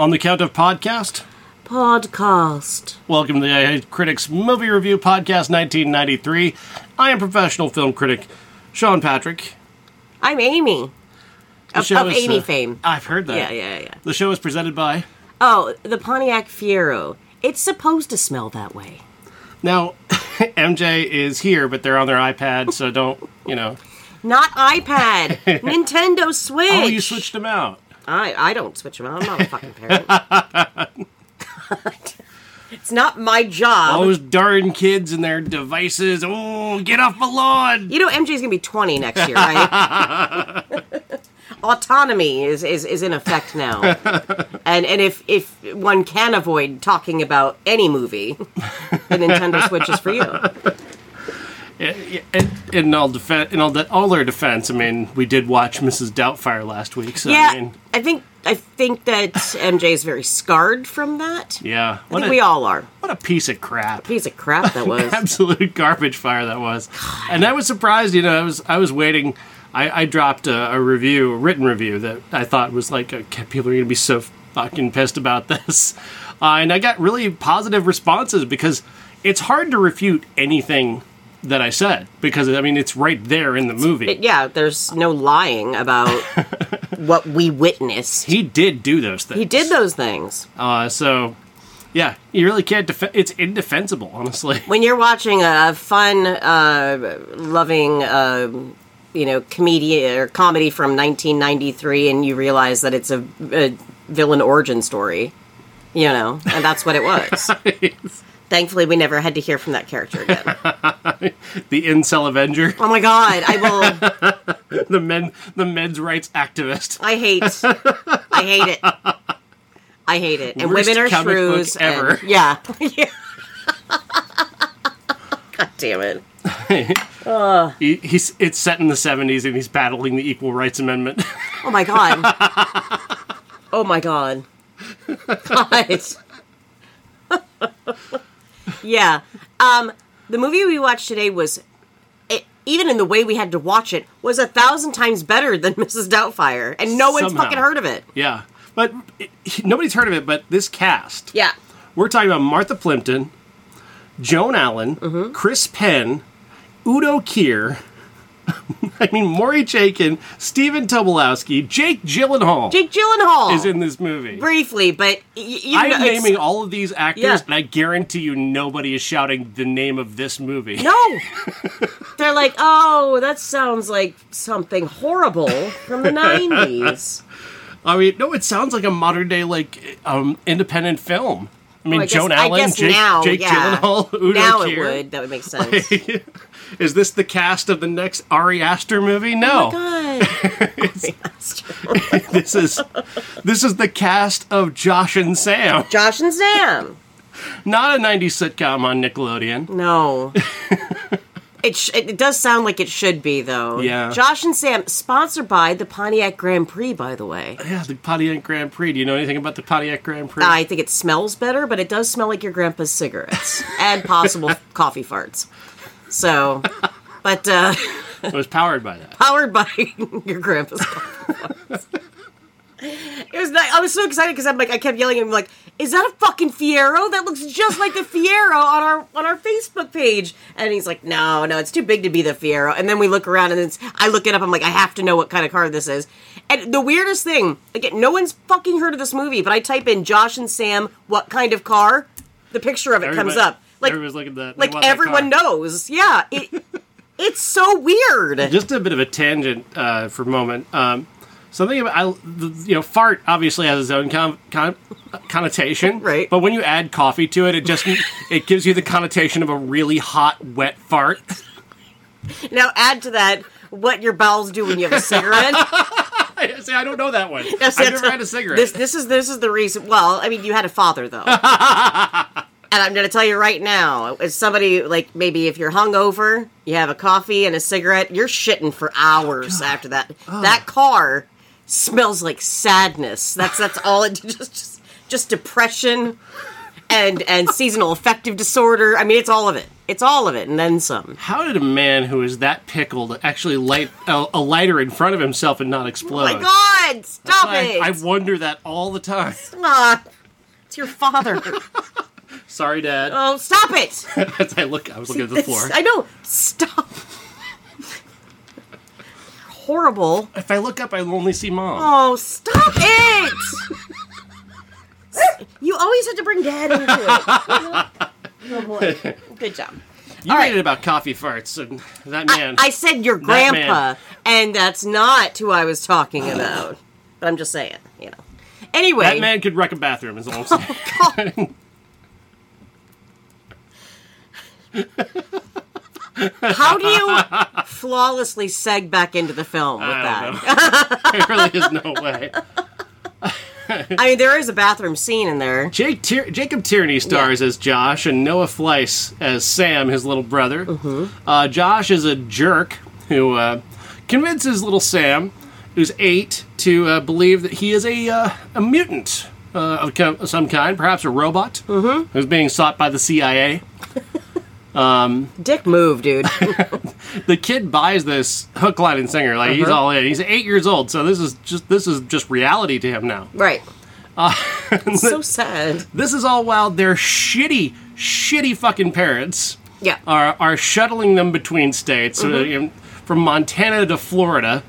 On the Count of Podcast, Podcast. welcome to the I Critics Movie Review Podcast 1993. I am professional film critic Sean Patrick. I'm Amy. The Of, show of is, Amy uh, fame. I've heard that. Yeah, yeah, yeah. The show is presented by. Oh, the Pontiac Fiero. It's supposed to smell that way. Now, MJ is here, but they're on their iPad, so don't, you know. Not iPad. Nintendo Switch. Oh, you switched them out. I, I don't switch them out. I'm not a fucking parent. it's not my job. Those darn kids and their devices. Oh, get off my lawn. You know, MJ's gonna be 20 next year, right? Autonomy is, is, is in effect now, and and if if one can avoid talking about any movie, the Nintendo Switch is for you. In, in all defense, in all, de- all our defense, I mean, we did watch Mrs. Doubtfire last week, so Yeah, I mean, I think I think that MJ is very scarred from that. yeah. I think a, we all are. what a piece of crap. Piece of crap that was. Absolute garbage fire that was. And I was surprised, you know, I was I was waiting. I, I dropped a, a review, a written review that I thought was like, okay, people are going to be so fucking pissed about this. Uh, and I got really positive responses because it's hard to refute anything that I said because I mean it's right there in the movie. yeah, there's no lying about what we witnessed. he did do those things. He did those things. Uh, so, yeah, you really can't. Def- it's indefensible, honestly. when you're watching a fun, uh, loving, uh, you know, comedian or comedy from 1993, and you realize that it's a, a villain origin story, you know, and that's what it was. Thankfully, we never had to hear from that character again. the incel Avenger, Oh my god, I will. the men, the men's rights activist. I hate. I hate it. I hate it. And Worst women are shrews. and- ever. yeah. yeah. God damn it. He, he's it's set in the seventies, and he's battling the Equal Rights Amendment. Oh my god. oh my god. God. Yeah. Um the movie we watched today was it, even in the way we had to watch it was a thousand times better than Mrs. Doubtfire and no one's Somehow. fucking heard of it. yeah, but it, nobody's heard of it. But this cast, Yeah. we're talking about Martha Plimpton, Joan Allen, Mm-hmm. Chris Penn, Udo Kier. I mean, Maury Chaykin, Stephen Tobolowsky, Jake Gyllenhaal Jake Gyllenhaal is in this movie. briefly, but y- you I'm know, naming all of these actors, Yeah. and I guarantee you nobody is shouting the name of this movie. No. They're like, "Oh, that sounds like something horrible from the 90s." I mean, no, it sounds like a modern day, like, um, independent film. I mean, I guess- Joan I Allen, guess Jake, now, Jake yeah. Gyllenhaal, Udo now it would. That would make sense. Is this the cast of the next Ari Aster movie? No, oh God. this is this is the cast of Josh and Sam, Josh and Sam. not a '90s sitcom on Nickelodeon. No. it, sh- it does sound like it should be, though. Yeah. Josh and Sam, sponsored by the Pontiac Grand Prix, by the way. Yeah, the Pontiac Grand Prix. Do you know anything about the Pontiac Grand Prix? I think it smells better, but it does smell like your grandpa's cigarettes and possible coffee farts. So, but uh, it was powered by that. powered by your grandpa's. It was. Nice. I was so excited because I'm like, I kept yelling at him like, "Is that a fucking Fiero? That looks just like the Fiero on our on our Facebook page." And he's like, "No, no, it's too big to be the Fiero." And then we look around and it's, I look it up. I'm like, I have to know what kind of car this is. And the weirdest thing, again, no one's fucking heard of this movie, but I type in Josh and Sam, what kind of car? The picture of it comes up. Like, everybody's looking at that. like want that everyone knows. Yeah, it, it's so weird. Just a bit of a tangent uh, for a moment. Um, something about I, the, you know, fart obviously has its own con- con- connotation, Right. But when you add coffee to it, it just it gives you the connotation of a really hot, wet fart. Now add to that what your bowels do when you have a cigarette. See, I don't know that one. Yes, I've never a- had a cigarette. This this is this is the reason. Well, I mean, you had a father though, and I'm going to tell you right now, as somebody like maybe if you're hungover, you have a coffee and a cigarette, you're shitting for hours after that. That car smells like sadness. That's that's all it just just, just depression. and and seasonal affective disorder. I mean, it's all of it. It's all of it, and then some. How did a man who is that pickled actually light a, a lighter in front of himself and not explode? Oh my God! Stop I, it! I wonder that all the time. Stop. it's your father. Sorry, Dad. oh, stop it! As I look, I was looking at the floor. I know. Stop. Horrible. If I look up, I'll only see Mom. Oh, stop it! you always have to bring Dad into it. Oh boy. Good job. you all made right. it about coffee farts, and that man. I said your grandpa, man. and that's not who I was talking about. But I'm just saying, you know. Anyway, that man could wreck a bathroom. Is all I'm oh, saying. How do you flawlessly seg back into the film with that? there really is no way. I mean, there is a bathroom scene in there. Jake Tier- Jacob Tierney stars Yeah. as Josh, and Noah Fleiss as Sam, his little brother. Mm-hmm. Uh, Josh is a jerk who uh, convinces little Sam, who's eight, to uh, believe that he is a uh, a mutant uh, of of some kind, perhaps a robot, Mm-hmm. who's being sought by the CIA. Dick move, dude. the kid buys this hook, line, and singer. Like he's Uh-huh. all in. He's eight years old, so this is just this is just reality to him now. right. It's so sad. This is all while their shitty, shitty fucking parents Yeah. are are shuttling them between states, uh, Mm-hmm. in- from Montana to Florida.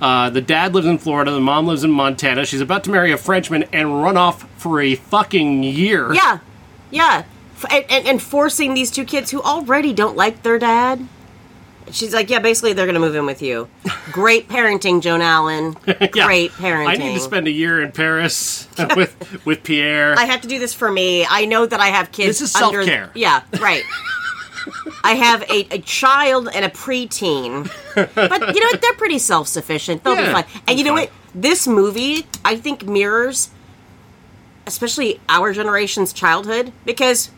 Uh, the dad lives in Florida, the mom lives in Montana. She's about to marry a Frenchman and run off for a fucking year. Yeah, yeah, and, and, and forcing these two kids who already don't like their dad. She's like, yeah, basically they're gonna move in with you. Great parenting, Joan Allen. Yeah. Great parenting. I need to spend a year in Paris with with Pierre. I have to do this for me. I know that I have kids. This is under- self-care. Yeah, right. I have a, a child and a preteen, but you know what? They're pretty self sufficient. They'll Yeah, be fine. And you know what? This movie, I think, mirrors, especially our generation's childhood, because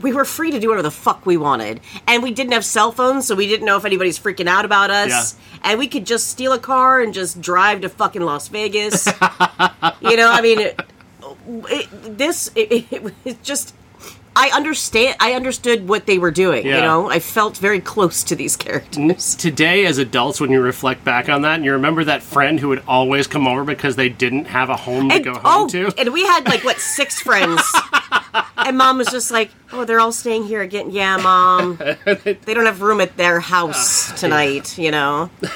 we were free to do whatever the fuck we wanted, and we didn't have cell phones, so we didn't know if anybody's freaking out about us. And we could just steal a car and just drive to fucking Las Vegas. you know, I mean, it, it, this it, it, it just I understand. I understood what they were doing. You know, I felt very close to these characters. Today, as adults, when you reflect back on that, and you remember that friend who would always come over because they didn't have a home to go home oh, to. and we had like what six friends, and mom was just like, "Oh, they're all staying here again." Yeah, mom. They don't have room at their house tonight. You know.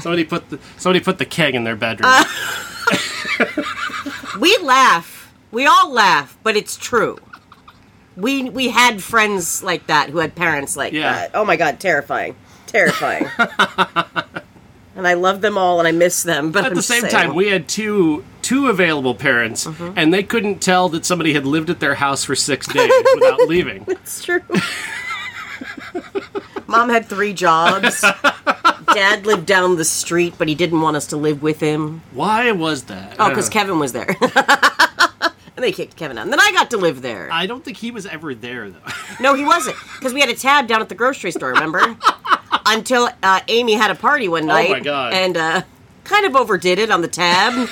somebody put the somebody put the keg in their bedroom. Uh, We laugh. We all laugh, but it's true. We we had friends like that who had parents like Yeah. that. Oh my god, terrifying, terrifying. And I love them all, and I miss them. But At I'm the same saying- time, we had two two available parents, Mm-hmm. and they couldn't tell that somebody had lived at their house for six days without leaving. it's true. Mom had three jobs. Dad lived down the street, but he didn't want us to live with him. Why was that? Oh, because Kevin was there. and they kicked Kevin out. And then I got to live there. I don't think he was ever there though. No, he wasn't. Because we had a tab down at the grocery store, remember? Until uh, Amy had a party one night. Oh my God. And uh, kind of overdid it on the tab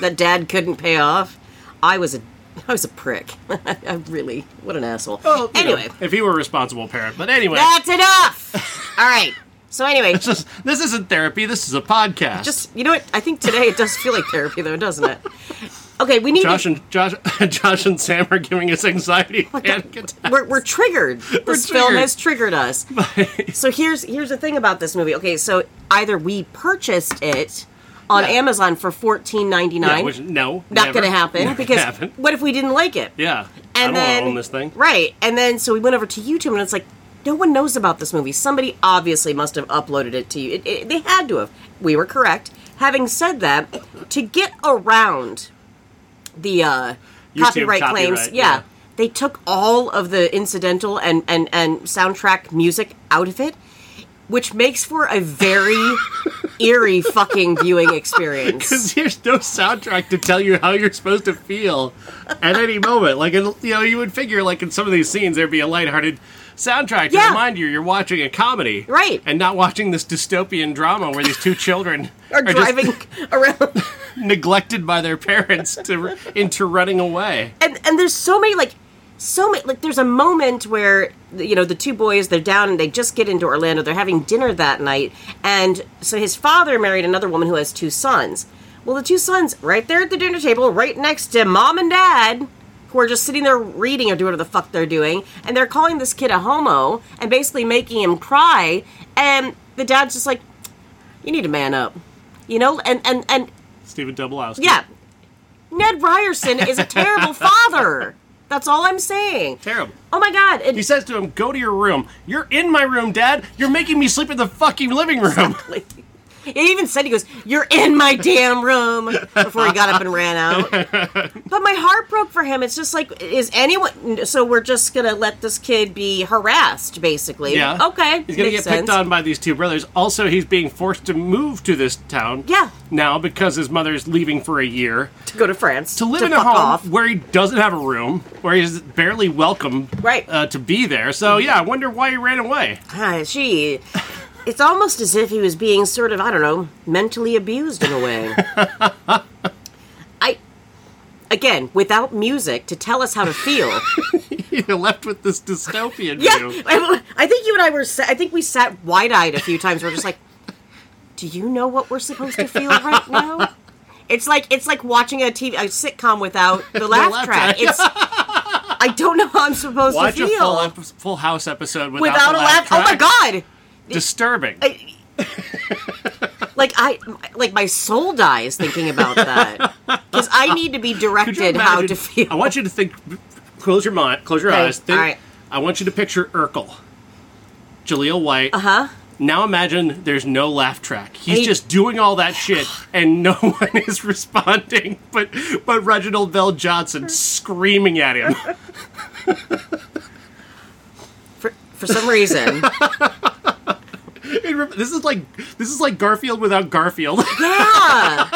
that dad couldn't pay off. I was a. I was a prick. I really, what an asshole. Well, you know, anyway, if he were a responsible parent, but anyway, that's enough. All right. So anyway, this, is, this isn't therapy. This is a podcast. just you know what? I think today it does feel like therapy, though, doesn't it? Okay, we need. Josh to, and Josh, Josh and Sam are giving us anxiety. we're, we're triggered. This film has triggered us. so here's here's the thing about this movie. Okay, so either we purchased it on Yeah. Amazon for fourteen ninety Yeah, nine. which, no, not going to happen Never because happened. what if we didn't like it? Yeah, And then own this thing. right, and then so we went over to YouTube and it's like no one knows about this movie. Somebody obviously must have uploaded it to you. It, it- they had to have. We were correct. Having said that, to get around the uh, YouTube copyright, claims, yeah, yeah. they took all of the incidental and, and, and soundtrack music out of it, which makes for a very eerie fucking viewing experience. Because there's no soundtrack to tell you how you're supposed to feel at any moment. Like, you know, you would figure, like, in some of these scenes, there'd be a lighthearted soundtrack to Yeah. remind you you're watching a comedy, Right. And not watching this dystopian drama where these two children Are driving around. neglected by their parents to into running away. and and there's so many like so many like there's a moment where you know the two boys they're down and they just get into Orlando. They're having dinner that night. And so his father married another woman who has two sons. Well the two sons right there at the dinner table right next to mom and dad who are just sitting there reading or doing whatever the fuck they're doing. And they're calling this kid a homo and basically making him cry. And the dad's just like you need to man up you know and and and Stephen Tobolowsky. yeah. Ned Ryerson is a terrible father. That's all I'm saying. Terrible. Oh my god. And He says to him, "Go to your room. You're in my room, Dad. You're making me sleep in the fucking living room." he even said he goes, "You're in my damn room" before he got up and ran out. But my heart broke for him. It's just like, is anyone? So we're just gonna let this kid be harassed, basically. Yeah. Okay. He's gonna makes get picked on by these two brothers. Also, he's being forced to move to this town. Yeah. Now because his mother's leaving for a year to go to France to live in a fuck home off. where he doesn't have a room, where he's barely welcome. Right. Uh, to be there. So yeah, I wonder why he ran away. Ah, gee. It's almost as if he was being sort of, I don't know, mentally abused in a way. I, again, without music to tell us how to feel. he left with this dystopian Yeah, view. I, I think you and I were. I think we sat wide-eyed a few times. We're just like, do you know what we're supposed to feel right now? It's like it's like watching a TV a sitcom without the laugh, laugh track. It's I don't know how I'm supposed Watch to feel full, a full house episode without, without the a laugh. Track. Oh my god! Disturbing. I- like I like my soul dies thinking about that because I need to be directed how to feel. I want you to think. Close your mind. Close your Okay, eyes. Think, right. I want you to picture Urkel, Jaleel White. Uh huh. Now imagine there's no laugh track. He's he- just doing all that shit, and no one is responding. But but Reginald VelJohnson screaming at him. For for some reason, It this is like this is like Garfield without Garfield. yeah.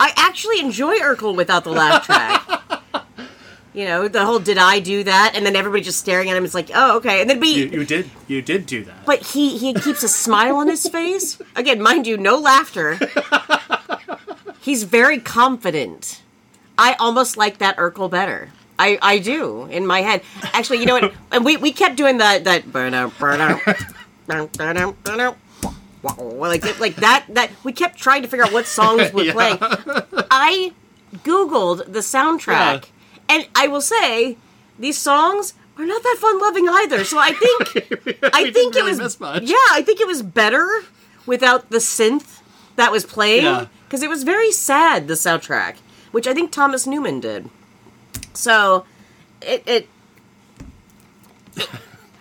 I actually enjoy Urkel without the laugh track. You know, the whole "Did I do that?" and then everybody just staring at him. It's like, oh, okay, and then be. you, you did you did do that. But he he keeps a smile on his face. Again, mind you, no laughter. He's very confident. I almost like that Urkel better. I, I do in my head. Actually, you know what? And we, we kept doing that that burn out burn out burn burn out burn out like like that that we kept trying to figure out what songs would Yeah. play. I googled the soundtrack, and I will say these songs are not that fun loving either. So I think I think didn't it was yeah, I think it was better without the synth that was playing Yeah. because it was very sad the soundtrack, which I think Thomas Newman did. So it, it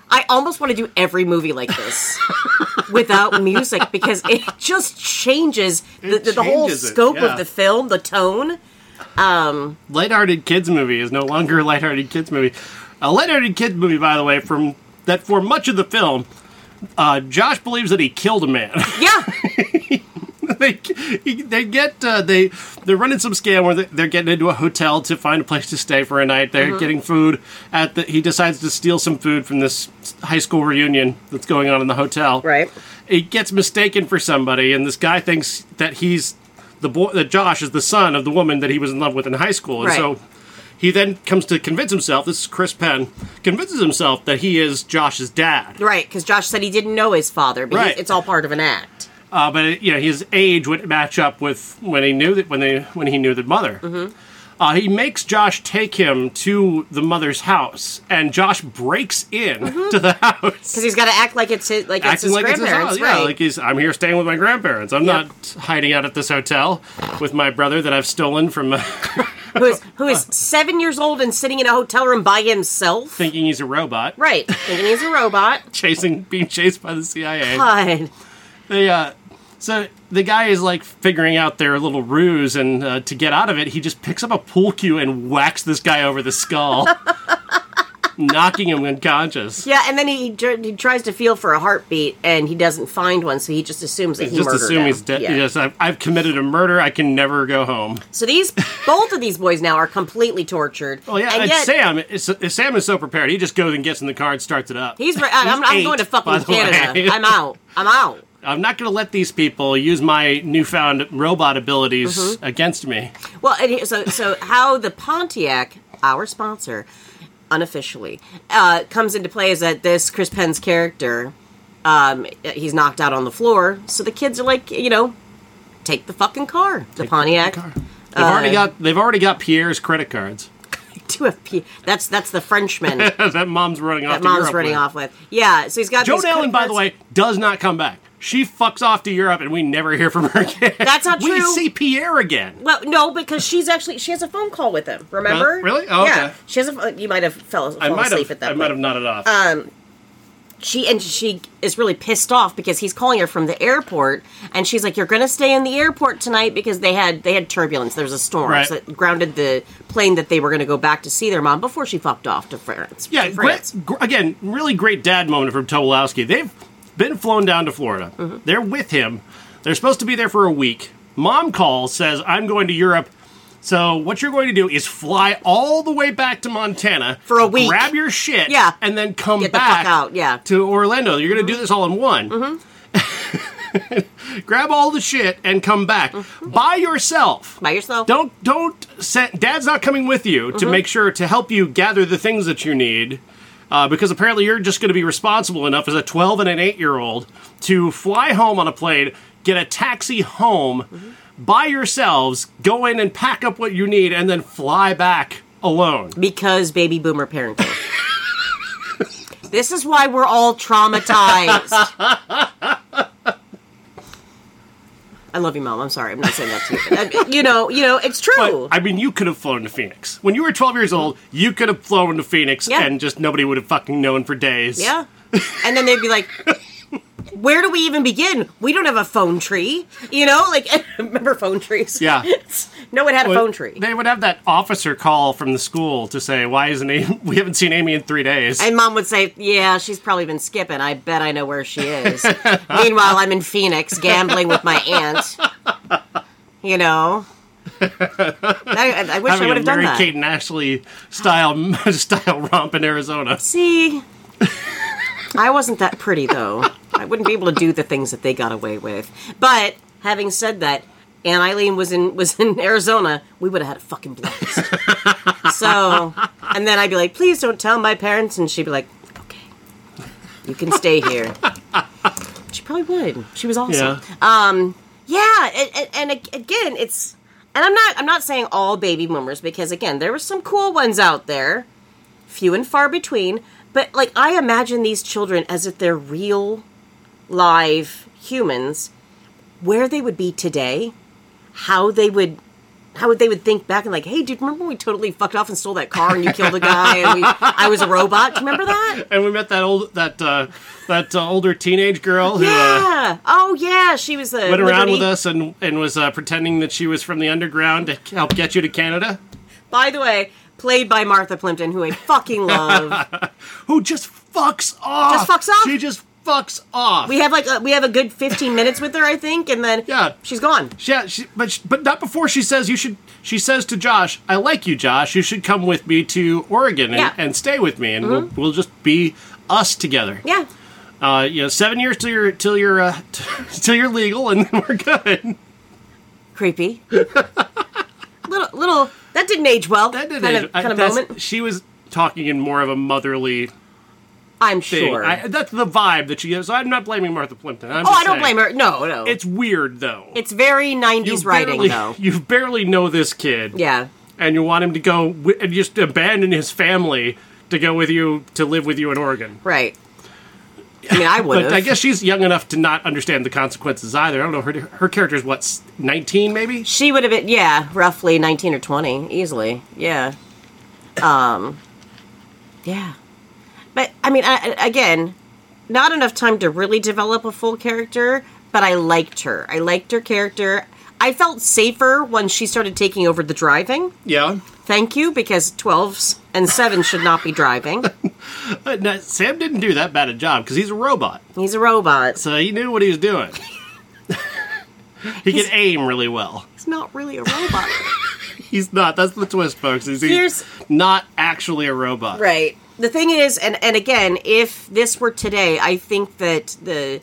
I almost want to do every movie like this without music because it just changes the, the, the whole changes it, scope yeah. of the film, the tone. Um, lighthearted kids movie is no longer a lighthearted kids movie. A lighthearted kids movie, by the way, from that for much of the film, uh, Josh believes that he killed a man. Yeah, they they get uh, they they're running some scam where they- they're getting into a hotel to find a place to stay for a night. They're Mm-hmm. getting food at the. He decides to steal some food from this high school reunion that's going on in the hotel. right. He gets mistaken for somebody, and this guy thinks that he's the boy. That Josh is the son of the woman that he was in love with in high school, and Right. so. He then comes to convince himself, this is Chris Penn, convinces himself that he is Josh's dad. Right, because Josh said he didn't know his father, but Right. it's all part of an act. Uh, but you know his age would match up with when he knew that when they when he knew the mother. Mm-hmm. Uh, he makes Josh take him to the mother's house, and Josh breaks in to the house, Because he's got to act like it's his, like Mm-hmm. it's acting his like it's his grandparents, house. Yeah, right? like he's I'm here staying with my grandparents. I'm Yep. not hiding out at this hotel with my brother that I've stolen from, who is who is seven years old and sitting in a hotel room by himself. thinking he's a robot, Right, thinking he's a robot. chasing being chased by the CIA. God. They, uh, so the guy is like figuring out their little ruse, and uh, to get out of it, he just picks up a pool cue and whacks this guy over the skull. knocking him unconscious. Yeah, and then he, he tries to feel for a heartbeat, and he doesn't find one, so he just assumes that he Just assume him. he's dead. Yeah. Yes, I've, I've committed a murder. I can never go home. So these both of these boys now are completely tortured. Well, yeah, and and yet Sam, is, Sam is so prepared. He just goes and gets in the car and starts it up. he's. I'm, I'm eight, going to fucking Canada. way. I'm out. I'm out. I'm not going to let these people use my newfound robot abilities Mm-hmm. against me. Well, and so so how the Pontiac, our sponsor, unofficially, uh, comes into play is that this Chris Penn's character, um, he's knocked out on the floor. So the kids are like, you know, take the fucking car, the Pontiac. They've already got they've already got Pierre's credit cards a P- that's that's the Frenchman that that mom's running off. to mom's Europe running with. off with. Yeah, so he's got Joan Allen, by the way, does not come back. She fucks off to Europe, and we never hear from her again. That's not true. We see Pierre again. Well, no, because she's actually she has a phone call with him. Remember? Uh, really? Oh, yeah. okay. She has a. You might have fell, I might asleep have. at that. I point. might have nodded off. Um, she and she is really pissed off because he's calling her from the airport and she's like you're going to stay in the airport tonight because they had they had turbulence there was a storm Right. so it grounded the plane that they were going to go back to see their mom before she fucked off to France yeah, France. great, again, really great dad moment from Tobolowsky. They've been flown down to Florida. Mm-hmm. They're with him. They're supposed to be there for a week. Mom calls, says, "I'm going to Europe." So what you're going to do is fly all the way back to Montana For a week. grab your shit, Yeah. and then come Get the back fuck out, yeah. to Orlando. You're going to do this all in one. grab all the shit and come back by yourself. by yourself Don't don't send. Dad's not coming with you Mm-hmm. to make sure to help you gather the things that you need. Uh, because apparently you're just going to be responsible enough as a 12 and an 8 year old to fly home on a plane, get a taxi home Mm-hmm. by yourselves, go in and pack up what you need, and then fly back alone. because baby boomer parenting this is why we're all traumatized I love you, mom. I'm sorry. I'm not saying that to you. But, you know, you know, it's true. But, I mean, you could have flown to Phoenix. When you were 12 years old, you could have flown to Phoenix Yeah. and just nobody would have fucking known for days. Yeah. And then they'd be like, where do we even begin? We don't have a phone tree. You know, like, remember phone trees? Yeah. no one had a phone tree. They would have that officer call from the school to say, "Why isn't Amy? We haven't seen Amy in three days." And mom would say, yeah, she's probably been skipping. I bet I know where she is. Meanwhile, I'm in Phoenix gambling with my aunt. You know? I, I wish I would have done Mary that. Kate and Ashley style style romp in Arizona. See, I wasn't that pretty though. I wouldn't be able to do the things that they got away with. But having said that, Aunt Eileen was in was in Arizona. We would have had a fucking blast. so, and then I'd be like, "Please don't tell my parents," and she'd be like, "Okay, you can stay here." She probably would. She was awesome. Yeah. Um, Yeah, and, and, and again, it's and I'm not I'm not saying all baby boomers because again, there were some cool ones out there, few and far between. But like I imagine these children as if they're real, live humans, where they would be today, how they would. How would they would think back and like, hey, dude, remember when we totally fucked off and stole that car and you killed a guy and we, I was a robot? Do you remember that? and we met that old that uh, that uh, older teenage girl who uh, Yeah. Oh yeah, she was the went around Liberty- with us and and was uh, pretending that she was from the underground to help get you to Canada. By the way, played by Martha Plimpton, who I fucking love. Who just fucks off? Just fucks off? She just fucks off. we have like a, we have a good fifteen minutes with her, I think, and then Yeah. she's gone. Yeah, she, but she, but not before she says you should. She says to Josh, "I like you, Josh. You should come with me to Oregon and, Yeah. Mm-hmm. and stay with me, and we'll we'll just be us together. Yeah, Uh, you know, seven years till you're till you're uh, till you're legal, and then we're good. creepy. little little that didn't age well. That did kind age- of I- kind of moment. She was talking in more of a motherly I'm thing. sure. I, that's the vibe that she gives. I'm not blaming Martha Plimpton. I'm oh, I don't saying, blame her. No, no. It's weird though. it's very '90s writing, barely, though. You barely know this kid. Yeah. and you want him to go wi- and just abandon his family to go with you to live with you in Oregon. Right. I mean, I would But. I guess she's young enough to not understand the consequences either. I don't know. Her her character's what, nineteen maybe? She would have been, yeah, roughly 19 or 20, easily. Yeah. Um, yeah. But, I mean, I, again, not enough time to really develop a full character, but I liked her. I liked her character. I felt safer when she started taking over the driving. Yeah. Thank you, because 12s and 7s should not be driving. Uh, but no, Sam didn't do that bad a job because he's a robot, He's a robot. so he knew what he was doing. he could aim really well. He's not really a robot. He's not. That's the twist, folks. Is he's not actually a robot. right. The thing is, and and again, if this were today, I think that the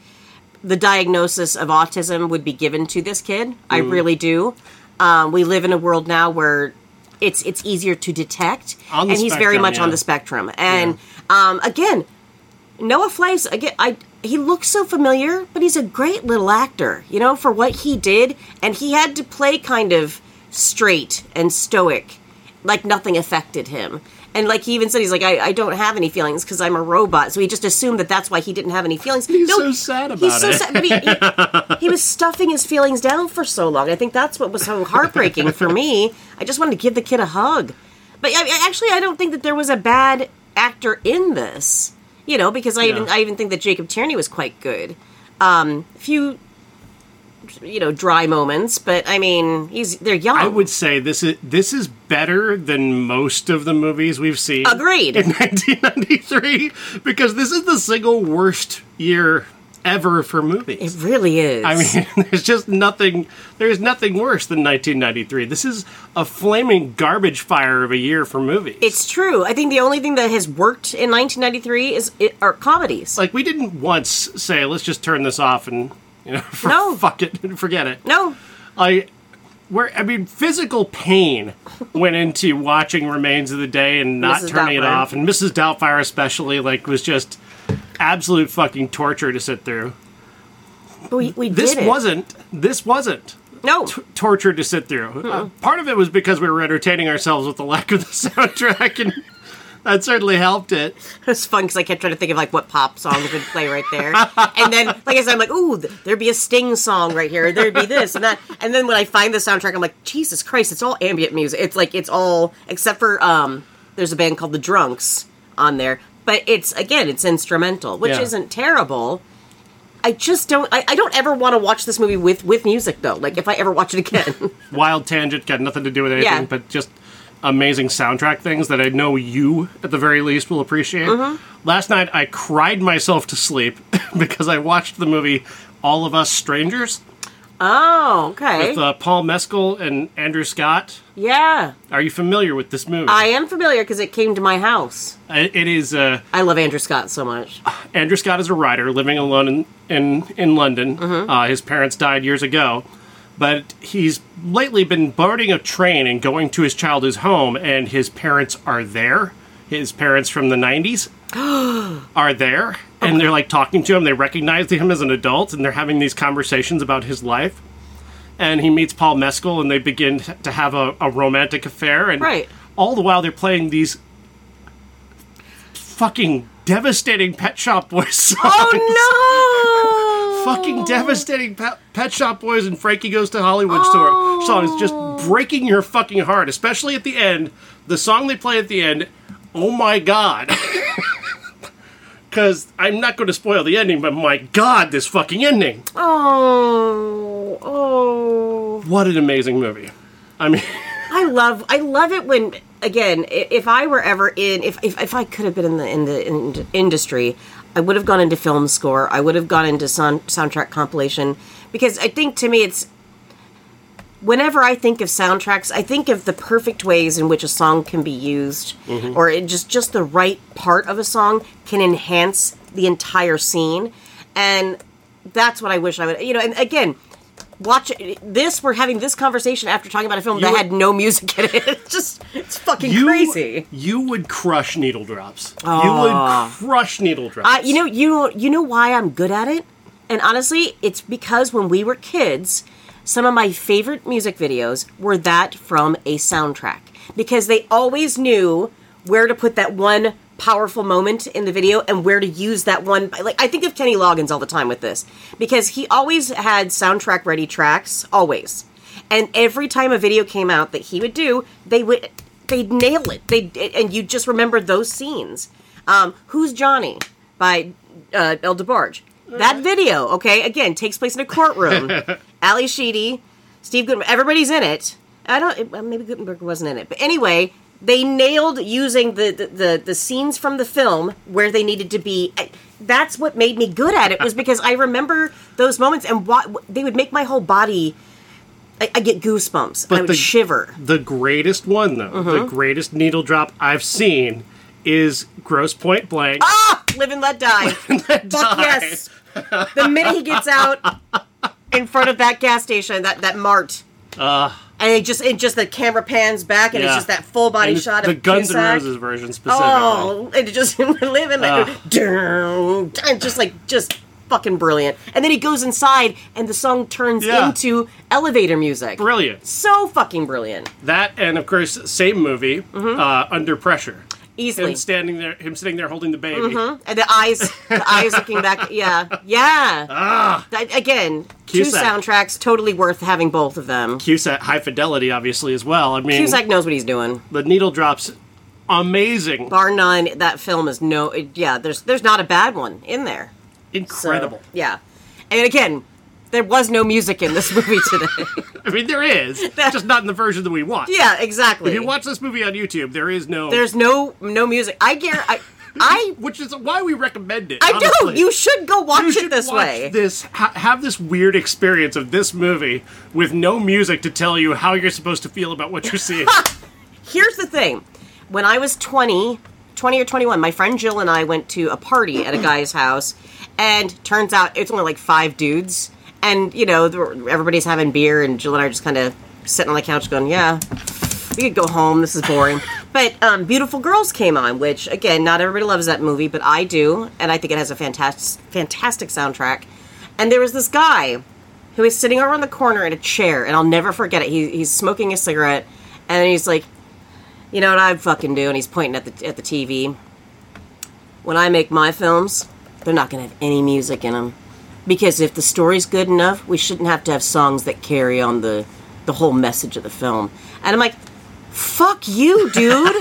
the diagnosis of autism would be given to this kid. I Mm. really do. Um, we live in a world now where it's it's easier to detect, On the and he's very spectrum, much on the spectrum. And um, again, Noah Fleiss, again, I he looks so familiar, but he's a great little actor, you know, for what he did, and he had to play kind of straight and stoic, like nothing affected him. And like he even said, he's like, I, I don't have any feelings because I'm a robot. So he just assumed that that's why he didn't have any feelings. He's so sad he's about so it. sad. But he, he, he was stuffing his feelings down for so long. I think that's what was so heartbreaking for me. I just wanted to give the kid a hug. But I, actually, I don't think that there was a bad actor in this. You know, because I even I even think that Jacob Tierney was quite good. Um, a few, you know, dry moments, but I mean, he's they're young. I would say this is this is better than most of the movies we've seen. Agreed. In 1993, because this is the single worst year ever for movies. It really is. I mean, there's just nothing. There's nothing worse than 1993. This is a flaming garbage fire of a year for movies. it's true. I think the only thing that has worked in 1993 is it, are comedies. like we didn't once say, "Let's just turn this off and you know, No. fuck it, forget it." no, I, where I mean, physical pain went into watching Remains of the Day and not Mrs. turning it off, and Mrs. Doubtfire especially, like, was just absolute fucking torture to sit through. but we, we This did it. wasn't. This wasn't. no. t- torture to sit through. Uh, part of it was because we were entertaining ourselves with the lack of the soundtrack, and that certainly helped it. It's fun because I kept trying to think of like what pop songs would play right there, and then like I said, I'm like, ooh, there'd be a Sting song right here, there'd be this and that, and then when I find the soundtrack, I'm like, Jesus Christ, it's all ambient music. It's like it's all except for um, there's a band called the Drunks on there, but it's again, it's instrumental, which Yeah. isn't terrible. I just don't. I, I don't ever want to watch this movie with with music though. Like if I ever watch it again, Wild tangent, got nothing to do with anything, Yeah. but just amazing soundtrack things that I know you, at the very least, will appreciate. Mm-hmm. Last night, I cried myself to sleep because I watched the movie All of Us Strangers oh okay, with uh, Paul Mescal and Andrew Scott. yeah, Are you familiar with this movie? I am familiar because it came to my house. it it is. Uh, I love Andrew Scott so much. Andrew Scott is a writer living alone in in, in London. Uh, his parents died years ago, but he's lately been boarding a train and going to his childhood home, and his parents are there. His parents from the '90s are there, and they're like talking to him. They recognize him as an adult, and they're having these conversations about his life. And he meets Paul Mescal, and they begin to have a, a romantic affair. And Right. all the while, they're playing these fucking devastating Pet Shop Boys oh, songs. Oh no! Fucking oh. devastating Pet, Pet Shop Boys and Frankie Goes to Hollywood store oh. song is just breaking your fucking heart, especially at the end. The song they play at the end, oh my god. Because I'm not going to spoil the ending, but my god, this fucking ending. Oh, oh! What an amazing movie. I mean, I love, I love it when, again, if I were ever in, if if, if I could have been in the in the in, industry, I would have gone into film score. I would have gone into sound, soundtrack compilation because I think to me it's. Whenever I think of soundtracks, I think of the perfect ways in which a song can be used, mm-hmm. or it just just the right part of a song can enhance the entire scene, and that's what I wish I would. You know, and again, watch this. We're having this conversation after talking about a film You that would- had no music in it. It's just it's fucking you, crazy. You would crush needle drops. You would crush needle drops. Uh, you know, you know, you know why I'm good at it, and honestly, it's because when we were kids, some of my favorite music videos were that from a soundtrack because they always knew where to put that one powerful moment in the video and where to use that one like I think of Kenny Loggins all the time with this because he always had soundtrack ready tracks always. And every time a video came out that he would do they would they'd nail it. They and you just remember those scenes. Um, who's Johnny by uh, El DeBarge that video okay again takes place in a courtroom. Ally Sheedy Steve Guttenberg everybody's in it. I don't maybe Guttenberg wasn't in it. But anyway they nailed using the, the the the scenes from the film where they needed to be. That's what made me good at it was because I remember those moments and what they would make my whole body. I, I get goosebumps. I would the- shiver. The greatest one, though, Mm-hmm. the greatest needle drop I've seen is Grosse Pointe Blank. Ah, live and let die. Fuck Die. yes. The minute he gets out in front of that gas station, that that mart, Uh, and it just it just the camera pans back, and Yeah. it's just that full body and shot the of the Guns N'. Roses version specifically. Oh, just and let Ugh. Dun, dun, just like just fucking brilliant. And then he goes inside, and the song turns Yeah. into elevator music. Brilliant. So fucking brilliant. That and of course, same movie, Mm-hmm. uh, Under Pressure. Easily. Him standing there, him sitting there holding the baby. And the eyes, the eyes looking back. Yeah, yeah. Ah, That- again, two soundtracks, totally worth having both of them. Cusack, high fidelity, obviously as well. I mean, Cusack knows what he's doing. the needle drops, amazing, Bar none, that film is no. yeah, there's there's not a bad one in there. So, incredible. yeah, and again, there was no music in this movie today. I mean, there is, just not in the version that we want. yeah, exactly. If you watch this movie on YouTube, there is no. there's no no music. I guarantee. I, I which is why we recommend it. I do. honestly. You should go watch You it this watch way. This ha- have this weird experience of this movie with no music to tell you how you're supposed to feel about what you're seeing. Here's the thing. When I was 20, 20 or 21, my friend Jill and I went to a party at a guy's house, and turns out it's only like five dudes. And, you know, everybody's having beer, and Jill and I are just kind of sitting on the couch going, yeah, we could go home. This is boring. But um, Beautiful Girls came on, which, again, not everybody loves that movie, but I do. And I think it has a fantastic, fantastic soundtrack. And there was this guy who was sitting over the corner in a chair, and I'll never forget it. He, he's smoking a cigarette, and he's like, you know what I fucking do? And he's pointing at the at the TV. When I make my films, they're not gonna have any music in them, because if the story's good enough, we shouldn't have to have songs that carry on the the whole message of the film. And I'm like, fuck you, dude.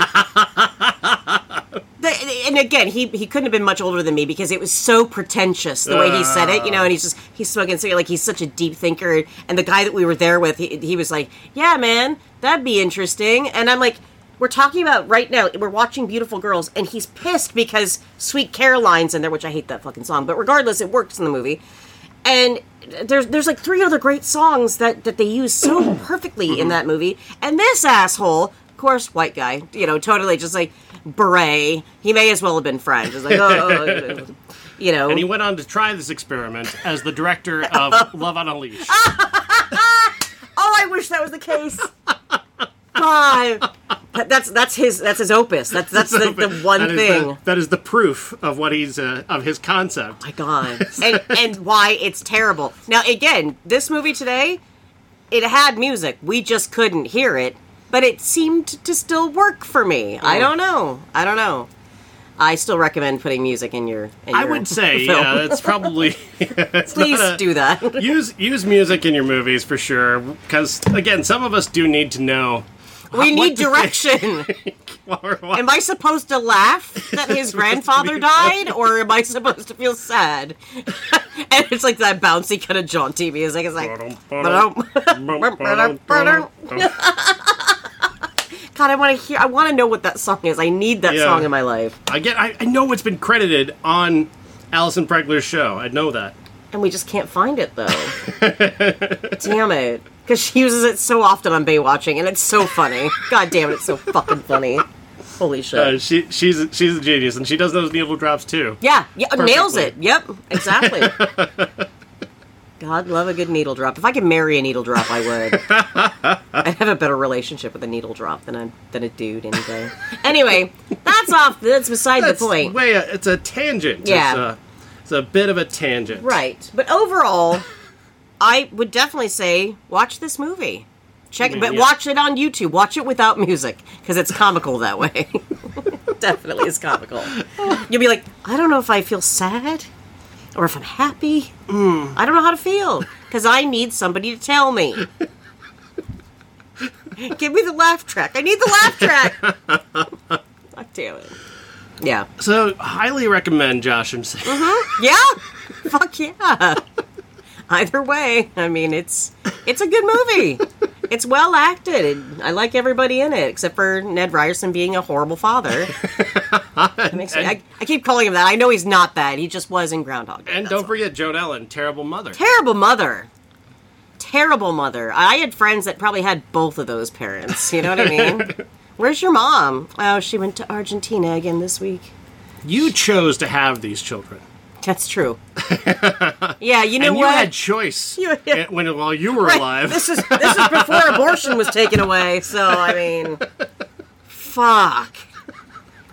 And again, he he couldn't have been much older than me because it was so pretentious the way he said it, you know. And he's just he's smoking cigarette like he's such a deep thinker. And the guy that we were there with, he, he was like, "Yeah, man, that'd be interesting." And I'm like, "We're talking about right now. We're watching Beautiful Girls, and he's pissed because Sweet Caroline's in there, which I hate that fucking song, but regardless, it works in the movie." And there's there's like three other great songs that that they use so perfectly in that movie, and this asshole, of course, white guy, you know, totally just like beret. He may as well have been French. It's like, oh, you know. and he went on to try this experiment as the director of Love on a Leash. oh, I wish that was the case. That- that's that's his that's his opus. That's that's the, the one That thing. the- that is the proof of what he's uh, of his concept. my god and and why it's terrible now again this movie today it had music we just couldn't hear it but it seemed to still work for me i don't know i don't know i still recommend putting music in your in I your would say, film. yeah, that's probably. it's please a- do that use use music in your movies for sure, because again, some of us do need to know. We need direction while we're watching. am i supposed to laugh that his grandfather died or am i supposed to feel sad and it's like that bouncy kind of jaunty music it's like God, I want to hear. I want to know what that song is. I need that Yeah. song in my life, Again, I, I know it's been credited on Allison Pregler's show. I know that. and we just can't find it though. damn it! Because she uses it so often on Baywatching, and it's so funny. God damn it, it's so fucking funny. Holy shit! Uh, she she's she's a genius, and she does those needle drops too. yeah, yeah, nails it. Yep, exactly. God love a good needle drop. If I could marry a needle drop, I would. I'd have a better relationship with a needle drop than a than a dude any day. Anyway, that's off. That's beside That's the point. way a, it's a tangent. Yeah. It's a, it's a bit of a tangent. Right. But overall, I would definitely say watch this movie. Check but yeah. watch it on YouTube. Watch it without music because it's comical that way. definitely is comical. You'll be like, I don't know if I feel sad or if I'm happy. Hmm. I don't know how to feel because I need somebody to tell me. Give me the laugh track. I need the laugh track. God damn it. Yeah. So highly recommend Josh and Sam. Mm-hmm. Yeah. Fuck yeah. Either way, I mean it's it's a good movie. It's well acted. I like everybody in it, except for Ned Ryerson being a horrible father. Me- I, I keep calling him that. I know he's not that. He just was in Groundhog Day. And don't all. forget Joan Allen, terrible mother. terrible mother. Terrible mother. I had friends that probably had both of those parents. You know what I mean? Where's your mom? Oh, she went to Argentina again this week. you chose to have these children. That's true. yeah, you know and you what? had choice You- yeah. when while you were Right, alive. This is this is before abortion was taken away. So I mean, fuck.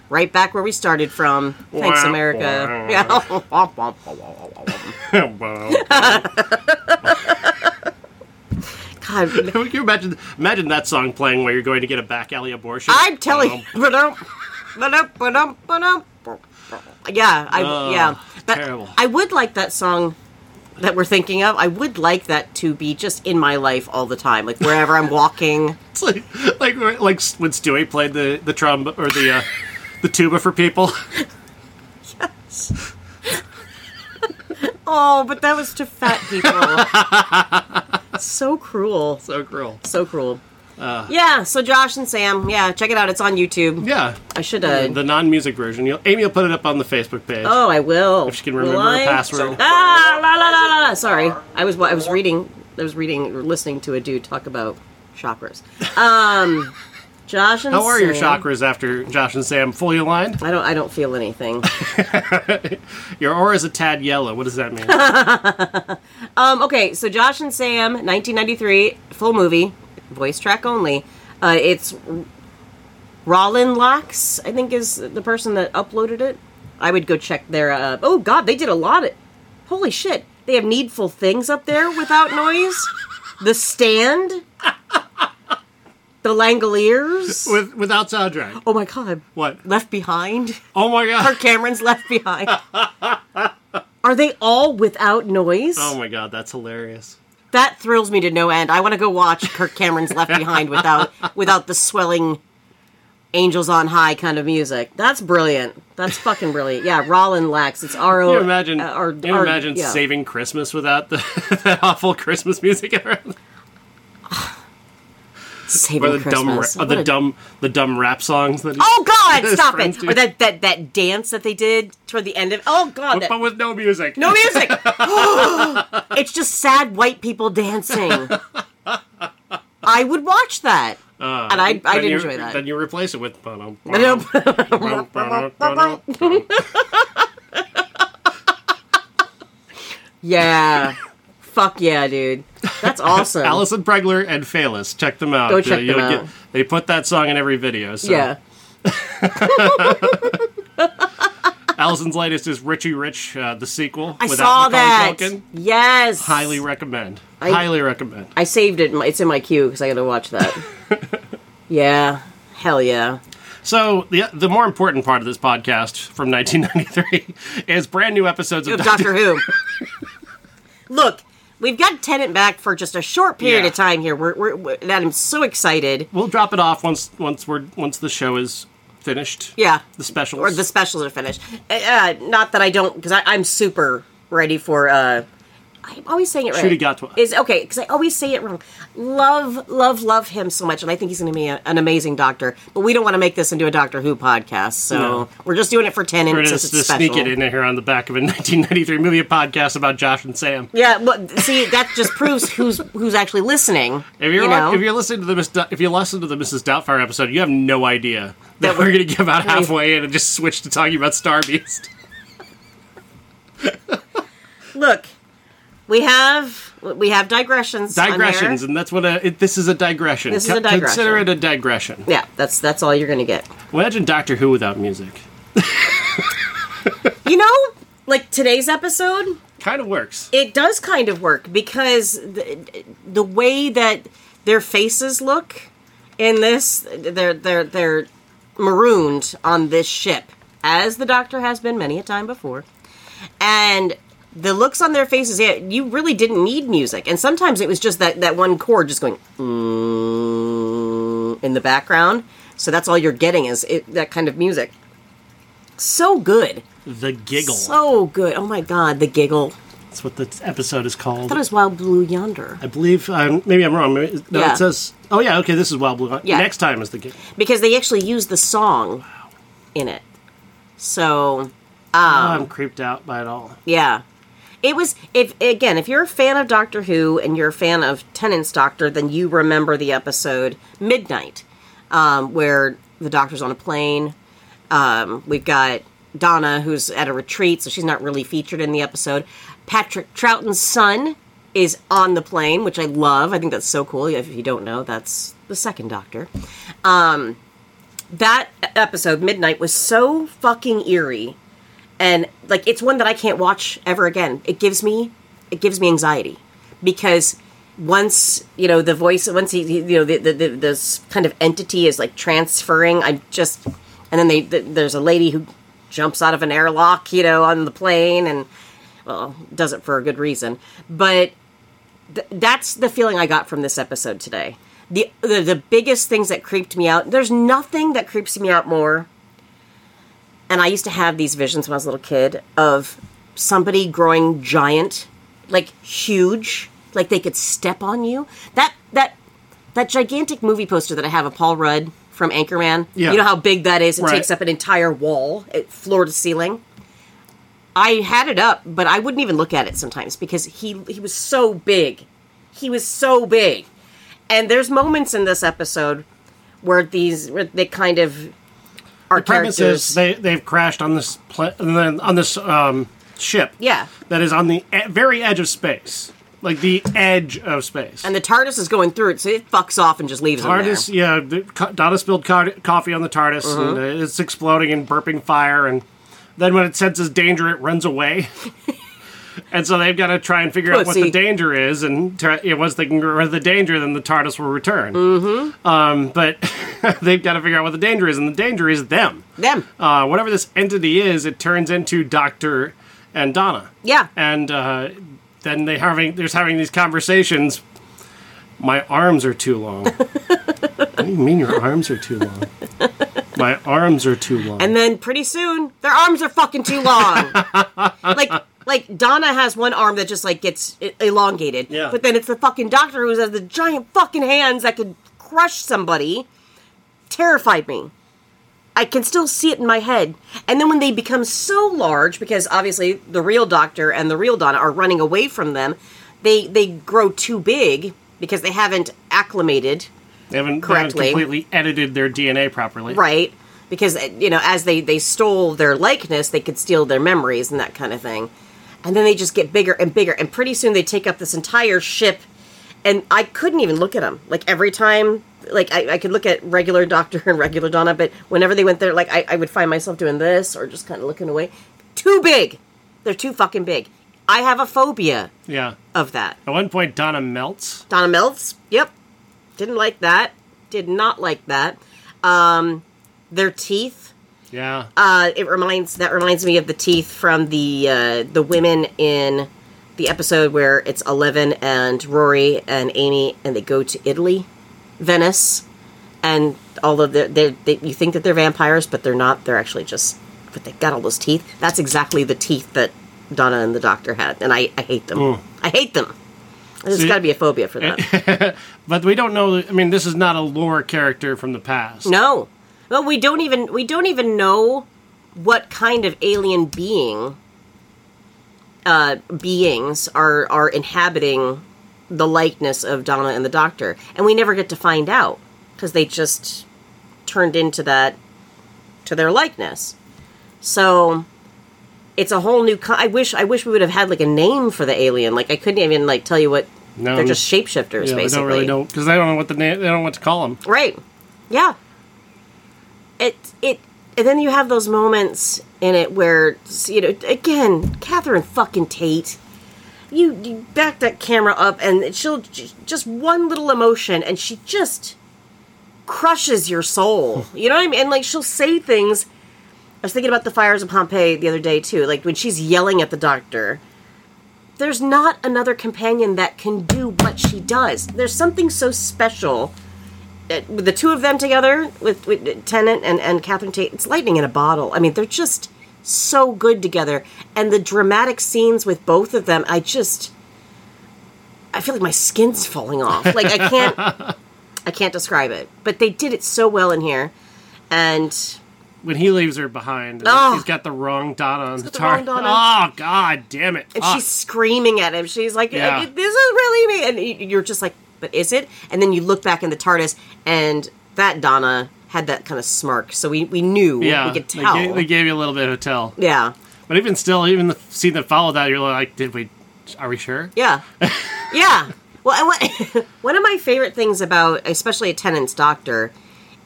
Right back where we started from. Thanks, America. Yeah. God, Can you imagine imagine that song playing while you're going to get a back alley abortion? I'm telling Um, Yeah, I yeah. That- terrible. I would like that song that we're thinking of. I would like that to be just in my life all the time, like wherever I'm walking. It's like like like when Stewie played the the trump or the uh, the tuba for people. Yes. oh, but that was to fat people. so cruel. so cruel. So cruel. Yeah, so Josh and Sam, yeah, check it out. It's on YouTube. Yeah. I should uh the non-music version. You'll, Amy will put it up on the Facebook page. Oh, I will. If she can remember her I? password. Ah, la la la la. la. Sorry, I was I was reading. I was reading or listening to a dude talk about chakras. Um, Josh and Sam How are your chakras after Josh and Sam fully aligned? I don't. I don't feel anything. Your aura is a tad yellow. What does that mean? Um, okay, so Josh and Sam, 1993, full movie, voice track only. Uh, it's Rollin Locks, I think, is the person that uploaded it. I would go check their. Uh, oh God, they did a lot of. Holy shit, they have needful things up there without noise. The stand. The Langoliers. With without soundtrack. Oh my God, What? Left Behind. Oh my god. Cameron's Left Behind. Are they all without noise? Oh my god, that's hilarious. That thrills me to no end. I want to go watch Kirk Cameron's Left Behind without without the swelling Angels on High kind of music. That's brilliant. That's fucking brilliant. Yeah, Rollin Lax. It's R O. You imagine? uh, can you or- imagine yeah. saving Christmas without the that awful Christmas music around? Saving Or the dumb, ra- or the a- dumb, the dumb rap songs that. Oh God! Stop it! Or that, that that dance that they did toward the end of. Oh God! but, that- but with no music. no music. it's just sad white people dancing. I would watch that, Uh, and I I did enjoy that. Then you replace it with. yeah. Fuck yeah, dude. That's awesome. Allison Pregler and Phelous. Check them out. Go check them you'll out. they put that song in every video. So. Yeah. Allison's latest is Richie Rich, uh, the sequel. I without saw Macaulay that. Culkin. Yes. Highly recommend. I- Highly recommend. I saved it. It's in my queue because I got to watch that. yeah. Hell yeah. So the the more important part of this podcast from 1993 is brand new episodes of Of Doctor. Doctor Who. Look, we've got Tennant back for just a short period Yeah. of time here. We're, we're, we're and I'm so excited. We'll drop it off once once we're once the show is finished. Yeah. The specials. Or the specials are finished. Uh, Uh, not that I don't, because I'm super ready for. uh I'm always saying it right. Is okay because I always say it wrong. Love, love, love him so much, and I think he's going to be a, an amazing doctor. But we don't want to make this into a Doctor Who podcast, so No. we're just doing it for Tennant We're just to special. sneak it in here on the back of a 1993 movie podcast about Josh and Sam. Yeah, well, see, that just proves who's who's actually listening. If you're you know? if you're listening to the if you listen to the Mrs. Doubtfire episode, you have no idea that, That we're going to give out halfway in and just switch to talking about Star Beast. Look, we have we have digressions. on here. digressions, and that's what a it, this is a digression. This is a Co- Consider it a digression. Yeah, that's that's all you're going to get. Imagine Doctor Who without music. You know, like today's episode, Kind of works. it does kind of work because the, the way that their faces look in this they're they're they're marooned on this ship as the doctor has been many a time before and the looks on their faces yeah you really didn't need music and sometimes it was just that that one chord just going mm, in the background so that's all you're getting is it, that kind of music so good The giggle. so good. Oh my god, the giggle. That's what the episode is I called. thought it was Wild Blue Yonder. I believe. Um, maybe I'm wrong. Maybe, no, Yeah. it says. Oh yeah. Okay. This is Wild Blue. Yeah. Next time is the game. because they actually use the song in it. So, Oh, Um, I'm creeped out by it all. yeah. It was if again, if you're a fan of Doctor Who and you're a fan of Tennant's Doctor, then you remember the episode Midnight, um, where the Doctor's on a plane. Um, we've got Donna, who's at a retreat, so she's not really featured in the episode. Patrick Troughton's son is on the plane, which I love. I think that's so cool. If you don't know, that's the second Doctor. Um, that episode, Midnight, was so fucking eerie and like it's one that I can't watch ever again. It gives me it gives me anxiety because once you know the voice once he, you know the, the, the this kind of entity is like transferring i'm just and then they th there's a lady who jumps out of an airlock you know on the plane and well does it for a good reason but th- that's the feeling i got from this episode today the, the the biggest things that creeped me out there's nothing that creeps me out more and I used to have these visions when I was a little kid of somebody growing giant, like huge, like they could step on you. That that that gigantic movie poster that I have of Paul Rudd from Anchorman. Yeah. You know how big that is? It Right. takes up an entire wall, eh, floor to ceiling. I had it up, but I wouldn't even look at it sometimes because he he was so big. He was so big. And there's moments in this episode where these where they kind of are Premise characters. is they they've crashed on this pla- on this um, ship. Yeah. That is on the e- very edge of space, like the edge of space. and the TARDIS is going through it, so it fucks off and just leaves TARDIS, them yeah, the, co- Donna spilled co- coffee on the TARDIS, and Uh-huh. uh, it's exploding and burping fire, and then when it senses danger, it runs away. and so they've got to try and figure out what the danger is, and try, once they can get rid of the danger, then the TARDIS will return. Mm-hmm. Um, but they've got to figure out what the danger is, and the danger is them. Them. Uh, whatever this entity is, it turns into Doctor and Donna Yeah. and uh, then they having there's having these conversations. My arms are too long. what do you mean your arms are too long? My arms are too long. And then pretty soon, their arms are fucking too long. like, like Donna has one arm that just like gets elongated. Yeah. But then it's the fucking doctor who has the giant fucking hands that could crush somebody. Terrified me. I can still see it in my head. And then when they become so large, because obviously the real doctor and the real Donna are running away from them, they they grow too big because they haven't acclimated they haven't, they haven't correctly. completely edited their DNA properly. right because uh, you know as they they stole their likeness they could steal their memories and that kind of thing and then they just get bigger and bigger and pretty soon they take up this entire ship and i couldn't even look at them like every time like i, I could look at regular doctor and regular donna but whenever they went there like I, I would find myself doing this or just kind of looking away too big they're too fucking big i have a phobia Yeah. of that At one point, Donna melts. Donna melts. Yep. Didn't like that. Did not like that. Um, their teeth. Yeah. Uh, it reminds that reminds me of the teeth from the uh, the women in the episode where it's Eleven and Rory and Amy and they go to Italy, Venice, and all of the they, they you think that they're vampires but they're not. They're actually just but they got all those teeth. That's exactly the teeth that Donna and the Doctor had, and I I hate them. I hate them. There's got to be a phobia for that. but we don't know. I mean, this is not a lore character from the past. No. Well, we don't even we don't even know what kind of alien being uh beings are are inhabiting the likeness of Donna and the Doctor. And we never get to find out because they just turned into that to their likeness. So it's a whole new co- I wish I wish we would have had like a name for the alien. Like I couldn't even like tell you what No. they're just shapeshifters Yeah, they basically. don't really know because they don't know what the name. They don't know what to call them. Right. Yeah. It it and then you have those moments in it where you know again Catherine fucking Tate. You, you back that camera up and she'll just one little emotion and she just crushes your soul. You know what I mean? And like she'll say things. I was thinking about the fires of Pompeii the other day too. Like when she's yelling at the doctor. There's not another companion that can do what she does. There's something so special with the two of them together with, with Tennant and, and Catherine Tate, it's lightning in a bottle. I mean, they're just so good together. And the dramatic scenes with both of them, I just I feel like my skin's falling off. Like I can't I can't describe it. But they did it so well in here. And when he leaves her behind, Oh. he's got the wrong Donna on the got the tar. wrong Donna. Oh God, damn it! and Fuck. she's screaming at him. She's like, Yeah. "This is really me." And you're just like, "But is it?" And then you look back in the TARDIS, and that Donna had that kind of smirk. So we we knew yeah, we could they tell. gave, they gave you a little bit of a tell. yeah, But even still, even the scene that followed that, you're like, did we? Are we sure? yeah, yeah. Well, what, one of my favorite things about, especially a Tennant's Doctor,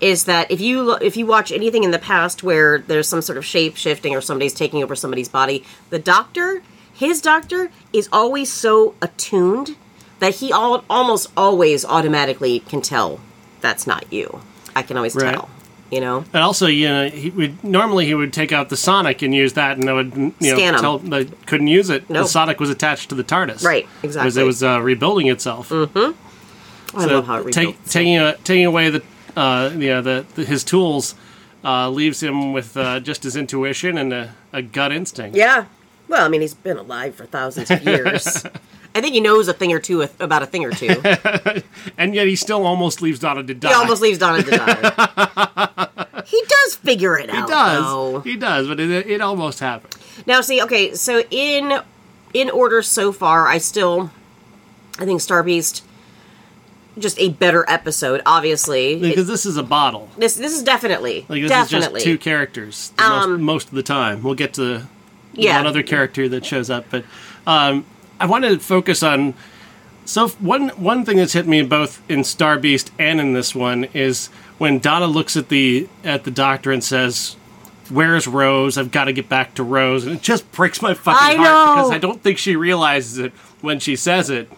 is that if you lo- if you watch anything in the past where there's some sort of shape shifting or somebody's taking over somebody's body, the Doctor, his Doctor, is always so attuned that he all, almost always automatically can tell that's not you. I can always Right. tell. You know, And also, you know, he would normally he would take out the Sonic and use that, and they would you know tell they couldn't use it. Nope. The Sonic was attached to the TARDIS, Right, Exactly, Because it was uh, rebuilding itself. I love how it take, rebuilds. taking uh, taking away the uh, you know the, the his tools uh, leaves him with uh, just his intuition and a, a gut instinct. Yeah. Well, I mean, he's been alive for thousands of years. I think he knows a thing or two about a thing or two. And yet he still almost leaves Donna to die. He almost leaves Donna to die. he does figure it He out. He does. though. He does, but it, it almost happened. Now, see, okay, so in in order so far, I still, I think Star Beast, just a better episode. Obviously, Because this is a bottle. this this is definitely Like this definitely is just two characters the most, Um, most of the time. We'll get to yeah. one other character that shows up, but um, I wanted to focus on. So one one thing that's hit me both in Star Beast and in this one is when Donna looks at the at the doctor and says, "Where's Rose? I've got to get back to Rose," and it just breaks my fucking I heart know. because I don't think she realizes it when she says it.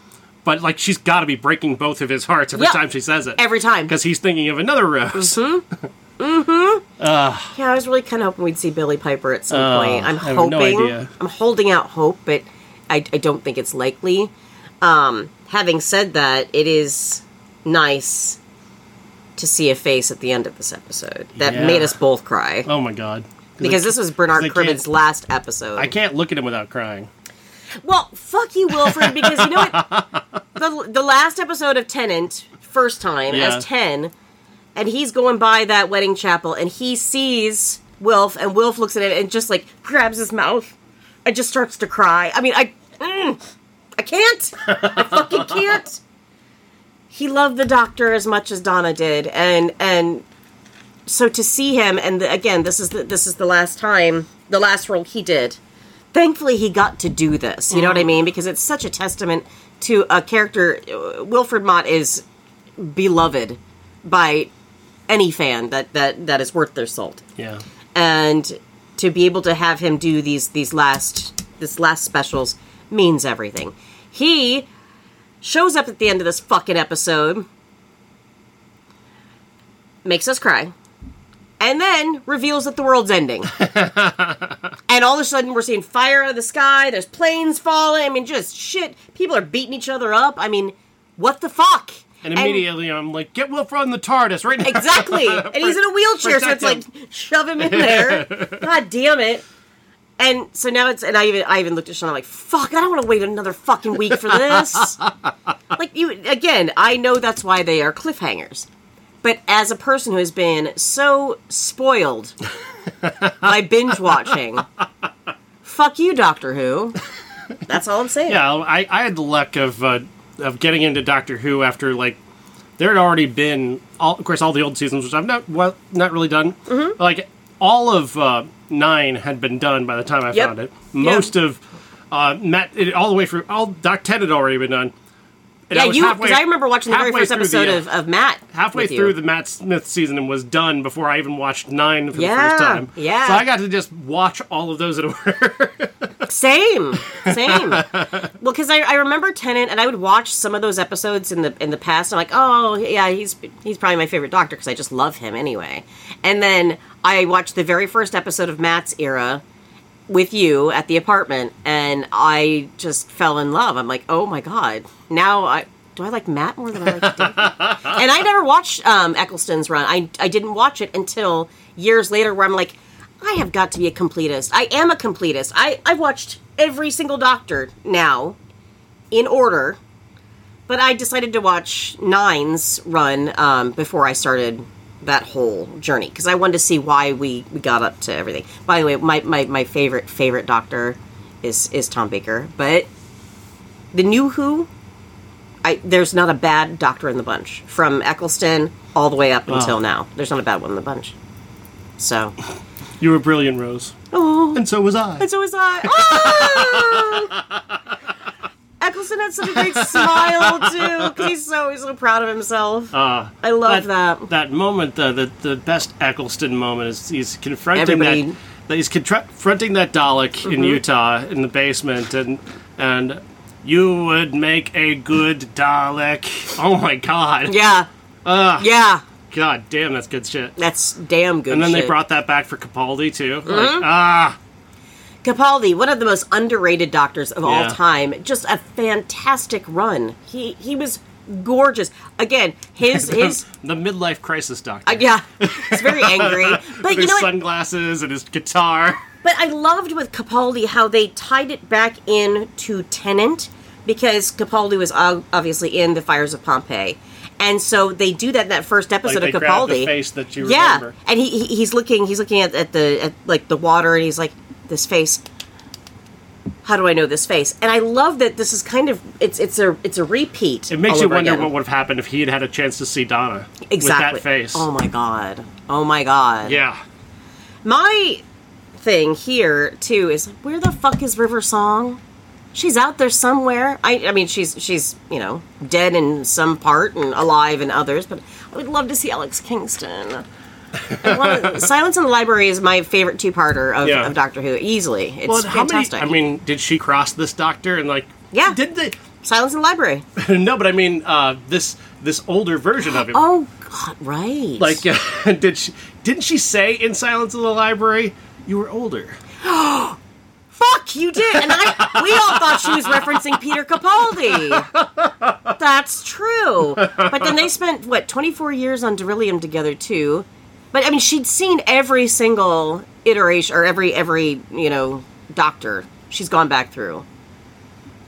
But like she's got to be breaking both of his hearts every Yeah. time she says it. Every time. because he's thinking of another Rose. Mhm. Uh, Yeah, I was really kind of hoping we'd see Billie Piper at some point. I'm I have hoping. no idea. I'm holding out hope, but I, I don't think it's likely. Um, having said that, it is nice to see a face at the end of this episode that Yeah. made us both cry. Oh my god! because this was Bernard I Cribbins' last episode. I can't look at him without crying. Well, fuck you, Wilfred, because you know what? The, the last episode of Tennant, first time, Yeah. as 10, and he's going by that wedding chapel, and he sees Wilf, and Wilf looks at it and just, like, grabs his mouth and just starts to cry. I mean, I. Mm, I can't! I fucking can't! He loved the doctor as much as Donna did, and and so to see him, and the, again, this is the, this is the last time, the last role he did thankfully he got to do this you know what i mean because it's such a testament to a character uh, wilfred mott is beloved by any fan that that that is worth their salt Yeah. and to be able to have him do these these last this last specials means everything. He shows up at the end of this fucking episode makes us cry and then reveals that the world's ending. And all of a sudden we're seeing fire out of the sky there's planes falling i mean just shit. People are beating each other up. I mean what the fuck And immediately I'm like, get Wilfred on the TARDIS right now. Exactly. And he's in a wheelchair, so it's like shove him in there. God damn it. And so now it's and I even I even looked at Sean, I'm like, fuck, I don't want to wait another fucking week for this. like you again, I know that's why they are cliffhangers. But as a person who has been so spoiled by binge watching, fuck you, Doctor Who. That's all I'm saying. Yeah, I, I had the luck of uh, of getting into Doctor Who after like there had already been, all, of course, all the old seasons, which I've not well not really done. Mm-hmm. Like all of uh, nine had been done by the time I Yep. found it. Most of uh, Matt, it, all the way through, all Doc Ten had already been done. And Yeah, you because I remember watching the very first episode the, uh, of, of Matt. halfway with you. through the Matt Smith season and was done before I even watched nine for the first time. yeah. So I got to just watch all of those in order. Same, same. well, because I, I remember Tennant, and I would watch some of those episodes in the in the past. I'm like, oh yeah, he's he's probably my favorite Doctor because I just love him anyway. And then I watched the very first episode of Matt's era with you at the apartment, and I just fell in love. I'm like, oh my god, now I. Do I like Matt more than I like David? and I never watched um, Eccleston's run. I, I didn't watch it until years later, where I'm like, I have got to be a completist. I am a completist. I I've watched every single Doctor now, in order, but I decided to watch Nine's run um, before I started that whole journey because I wanted to see why we, we got up to everything. By the way, my, my, my favorite favorite Doctor is is Tom Baker, but the new Who. I, there's not a bad doctor in the bunch from Eccleston all the way up until now. There's not a bad one in the bunch. So, You were brilliant, Rose. oh, And so was I. and so was I. Oh! Eccleston had such a great smile too, he's so he's so proud of himself. Uh, I love that. that moment, the, the the best Eccleston moment is he's confronting Everybody- that, that he's confronting that Dalek Mm-hmm. in Utah in the basement, and and you would make a good Dalek. Oh my god! Yeah, Ugh. yeah, God damn, that's good shit. that's damn good. And then they shit. Mm-hmm. brought that back for Capaldi too. Like, ah, Capaldi, one of the most underrated doctors of all Yeah. time. Just a fantastic run. He he was gorgeous. Again, his his the midlife crisis doctor. uh, yeah, he's very angry. But With you his know what? sunglasses and his guitar. But I loved with Capaldi how they tied it back in to Tennant because Capaldi was ob- obviously in the fires of Pompeii. And so they do that in that first episode they of grab Capaldi. the face that you yeah, remember. and he, he he's looking he's looking at, at the at like the water and he's like this face. How do I know this face? And I love that this is kind of it's it's a it's a repeat. It makes you wonder again. what would have happened if he had had a chance to see Donna exactly with that face. Oh my god! Oh my god! Yeah. My thing here too is where the fuck is River Song? She's out there somewhere. I, I mean, she's she's you know dead in some part and alive in others, but I would love to see Alex Kingston. Silence in the Library is my favorite two-parter of, Yeah. of Doctor Who. Easily, it's Well, how many? fantastic. I mean, did she cross this doctor and like? Yeah. Did they? Silence in the Library. no, but I mean, uh, this this older version of him. Oh God, right? Like, uh, did she? Didn't she say in Silence in the Library, "You were older"? Fuck, you did. And I we all thought she was referencing Peter Capaldi. That's true. But then they spent what, 24 years on Darillium together too. But I mean, she'd seen every single iteration or every every, you know, doctor she's gone back through.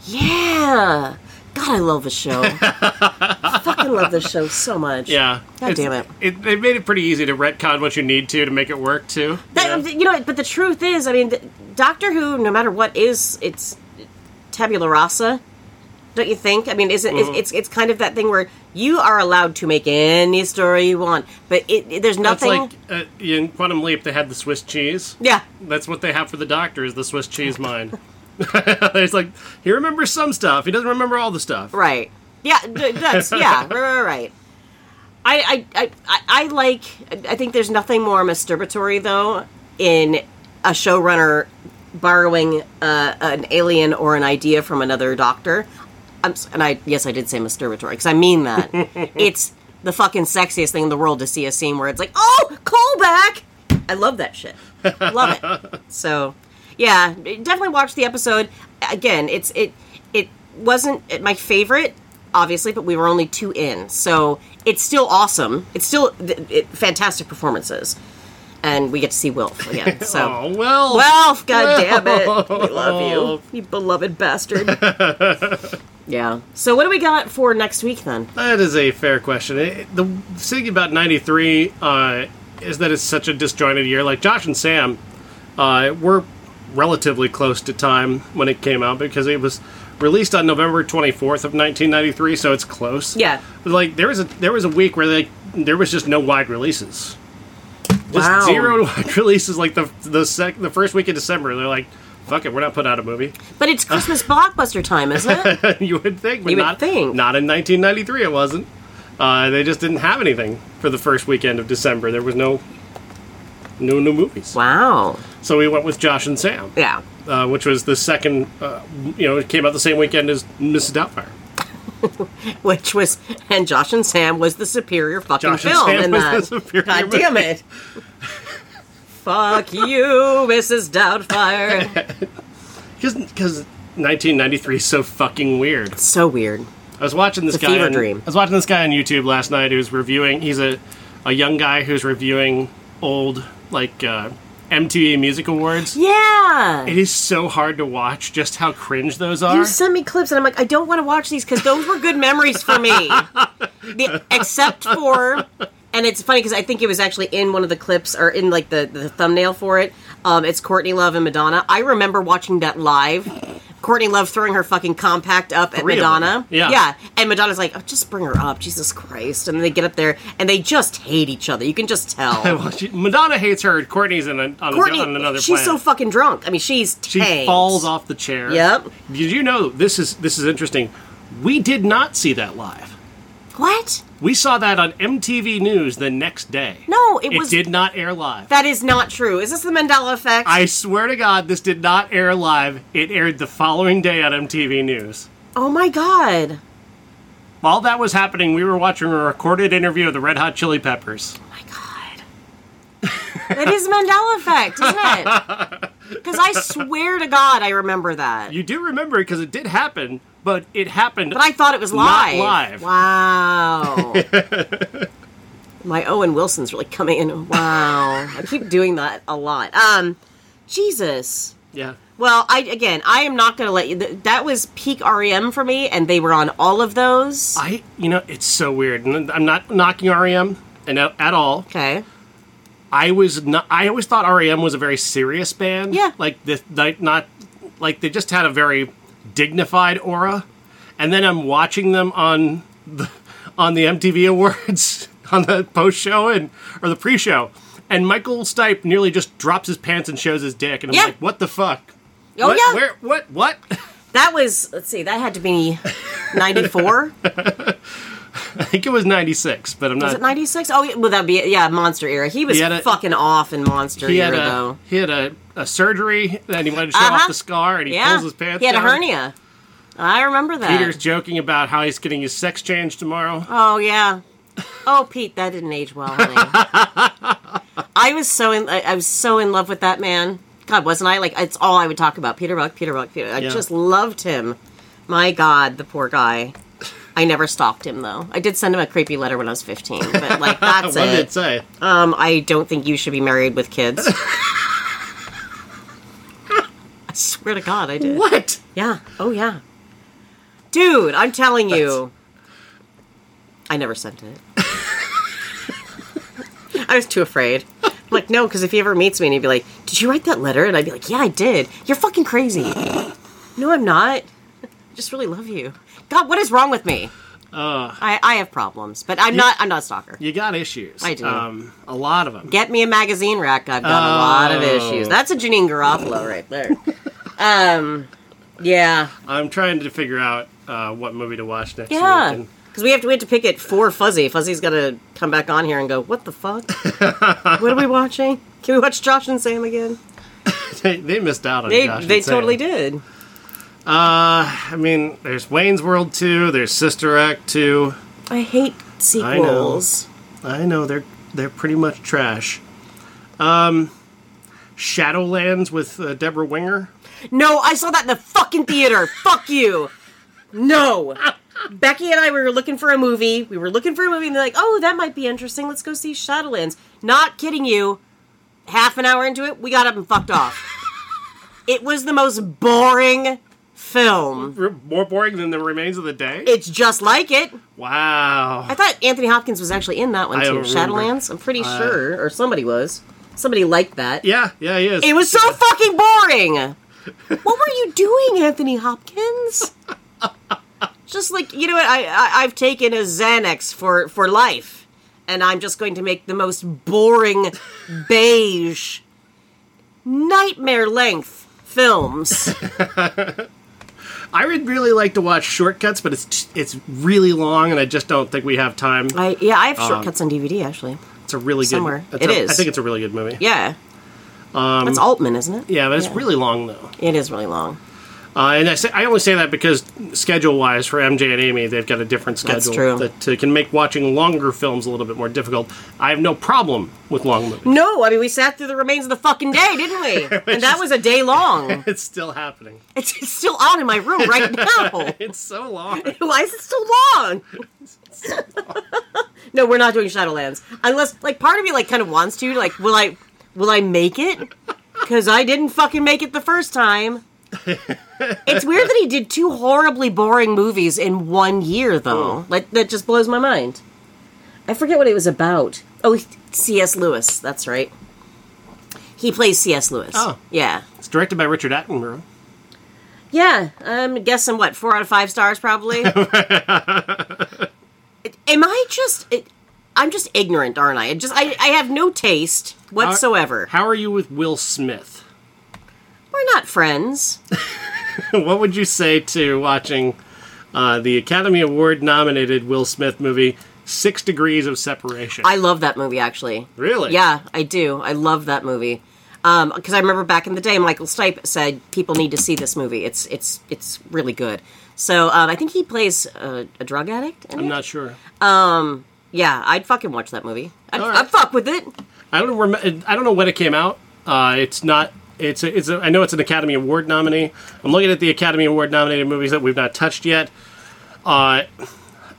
Yeah. God, I love the show. I fucking love this show so much. Yeah. God damn it. it. They made it pretty easy to retcon what you need to to make it work too. That, Yeah. You know, but the truth is, I mean, Doctor Who, no matter what, is it's tabula rasa. Don't you think? I mean, is it? Mm-hmm. It's, it's it's kind of that thing where you are allowed to make any story you want, but it, it- there's nothing. like uh, in Quantum Leap. They had the Swiss cheese. yeah, That's what they have for the doctor is the Swiss cheese mine. it's like he remembers some stuff. He doesn't remember all the stuff. right. Yeah, that's yeah, right, right, I, I, I- I like. I think there's nothing more masturbatory though in a showrunner borrowing uh, an alien or an idea from another doctor. I'm, and I yes, I did say masturbatory because I mean that. it's the fucking sexiest thing in the world to see a scene where it's like, oh, callback. I love that shit. Love it. So, yeah, definitely watch the episode. Again, it's it it wasn't my favorite, obviously, but we were only two in, so it's still awesome. It's still th- it, fantastic performances, and we get to see Wilf again. So. Oh well. Well, god damn it. We love you. You beloved bastard. Yeah. So what do we got for next week then? That is a fair question. It, the thing about '93 uh, is that it's such a disjointed year. Like Josh and Sam, uh, were relatively close to time when it came out because it was released on November 24th of 1993, so it's close. Yeah. But like there was a there was a week where they there was just no wide releases. Just Wow. zero wide releases. Like the the sec, the first week of December, they're like, "Fuck it, we're not putting out a movie." But it's Christmas blockbuster time, isn't it? you would think, but You would not, think. not in 1993. It wasn't. Uh, they just didn't have anything for the first weekend of December. There was no no new movies. Wow. So we went with Josh and Sam, Yeah. uh, which was the second. Uh, you know, it came out the same weekend as Mrs. Doubtfire. Which was and Josh and Sam was the superior fucking Josh and film in that. God damn it. Fuck you, Mrs. Doubtfire. Because 1993 is so fucking weird. so weird. I was watching this It's guy. on, dream. I was watching this guy on YouTube last night who's reviewing. He's a a young guy who's reviewing old like uh, MTV Music Awards. Yeah. It is so hard to watch just how cringe those are. You sent me clips, and I'm like, I don't want to watch these because those were good memories for me. the, except for, and it's funny because I think it was actually in one of the clips or in like the, the thumbnail for it. Um, it's Courtney Love and Madonna. I remember watching that live. Courtney Love throwing her fucking compact up at Madonna. Yeah. Yeah. And Madonna's like, oh, just bring her up. Jesus Christ. And then they get up there and they just hate each other. You can just tell. Well, she- Madonna hates her. Courtney's in a, on, Courtney, on another she's planet. so fucking drunk. I mean, she's she falls off the chair. Yep. Did you know this is this is interesting? We did not see that live. What? We saw that on MTV News the next day. No, it it was. did not air live. That is not true. Is this the Mandela effect? I swear to God, this did not air live. It aired the following day on MTV News. oh my god. While that was happening, we were watching a recorded interview of the Red Hot Chili Peppers. Oh my god. that is Mandela effect, isn't it? Because I swear to God, I remember that. You do remember it because it did happen, but it happened. but I thought it was Not live. live. Wow. my Owen Wilson's really coming in. Wow. I keep doing that a lot. Um, Jesus. yeah. Well, I again, I am not going to let you. th- That was peak REM for me, and they were on all of those. I, you know, it's so weird. I'm not knocking REM and at at all. okay. I was not. I always thought REM was a very serious band. Yeah. like the like not like they just had a very dignified aura. And then I'm watching them on the on the MTV Awards on the post show and or the pre show, and Michael Stipe nearly just drops his pants and shows his dick, and I'm Yeah. like, what the fuck? Oh, what, yeah. Where? What? What? That was let's see, that had to be ninety four. I think it was '96, but I'm not. Was it ninety six? Oh, yeah, well, that'd be yeah, Monster era. He was He a- fucking off in Monster era a though. he had a, a surgery, and he wanted to show Uh-huh. off the scar, and he Yeah, pulls his pants. he had a hernia. I remember that. Peter's joking about how he's getting his sex change tomorrow. Oh yeah. Oh Pete, that didn't age well. I was so in. I, I was so in love with that man. God, wasn't I? Like it's all I would talk about. Peter Buck, Peter Buck, Peter. I Yeah. just loved him. My God, the poor guy. I never stalked him though. I did send him a creepy letter when I was fifteen, but like that's what did it. it say? Um, I don't think you should be married with kids. I swear to God, I did. What? Yeah. Oh, yeah. Dude, I'm telling you. I never sent it. I was too afraid. I'm like, no, because if he ever meets me and he'd be like, Did you write that letter? And I'd be like, Yeah, I did. You're fucking crazy. no, I'm not. I just really love you. God, what is wrong with me? Uh, I, I have problems, but I'm not I'm not a stalker. you got issues. I do. Um, a lot of them. Get me a magazine rack. I've got a lot of Oh. issues. That's a Janeane Garofalo right there. um, yeah, I'm trying to figure out uh, what movie to watch next yeah. Because we have to we have to pick it for Fuzzy. Fuzzy's got to come back on here and go. What the fuck? what are we watching? Can we watch Josh and Sam again? They, they missed out on They Josh and they totally did. Uh, I mean, there's Wayne's World 2, there's Sister Act 2. I hate sequels. I know they're they're pretty much trash. Um, Shadowlands with uh, Debra Winger. No, I saw that in the fucking theater. Fuck you. No. Becky and I we were looking for a movie. We were looking for a movie and they're like, "Oh, that might be interesting. Let's go see Shadowlands." Not kidding you. Half an hour into it, we got up and fucked off. it was the most boring film. More boring than the remains of the day. It's just like it. wow. I thought Anthony Hopkins was actually in that one I too. Shadowlands. I'm pretty uh, sure, or somebody was. Somebody liked that. yeah, yeah, he is. It was so fucking boring. what were you doing, Anthony Hopkins? just like you know what I, I I've taken a Xanax for for life, and I'm just going to make the most boring beige nightmare length films. I would really like to watch Shortcuts, but it's it's really long, and I just don't think we have time. I yeah I have shortcuts on DVD actually. It's a really good. Somewhere. it's It a- is. I think it's a really good movie. Yeah. Um, That's Altman, isn't it? Yeah, but it's Yeah. really long though. It is really long. Uh, and I, say, I only say that because schedule-wise, for MJ and Amy, they've got a different schedule that uh, can make watching longer films a little bit more difficult. I have no problem with long movies. No, I mean we sat through the remains of the fucking day, didn't we? and that was a day long. It's still happening. It's, it's still on in my room right now. It's so long. Why is it so long? no, we're not doing Shadowlands unless like part of me like kind of wants to. Like, will I? Will I make it? Because I didn't fucking make it the first time. It's weird that he did two horribly boring movies in one year, though. Mm. Like that just blows my mind. I forget what it was about. Oh, C.S. Lewis. That's right. He plays C.S. Lewis. Oh. yeah, It's directed by Richard Attenborough. yeah. I'm guessing what four out of five stars, probably. Am I just? It, I'm just ignorant, aren't I? It just I, I have no taste whatsoever. How are you with Will Smith? We're not friends. what would you say to watching uh, the Academy Award nominated Will Smith movie Six Degrees of Separation? I love that movie, actually. really? Yeah, I do. I love that movie. Um, because I remember back in the day, Michael Stipe said people need to see this movie. It's it's it's really good. So um, I think he plays a, a drug addict. I'm it? not sure. Yeah, I'd fucking watch that movie. I'd, right. I'd fuck with it. I don't rem- I don't know when it came out. Uh, it's not. It's a, it's a, I know it's an Academy Award nominee. I'm looking at the Academy Award nominated movies that we've not touched yet. Uh,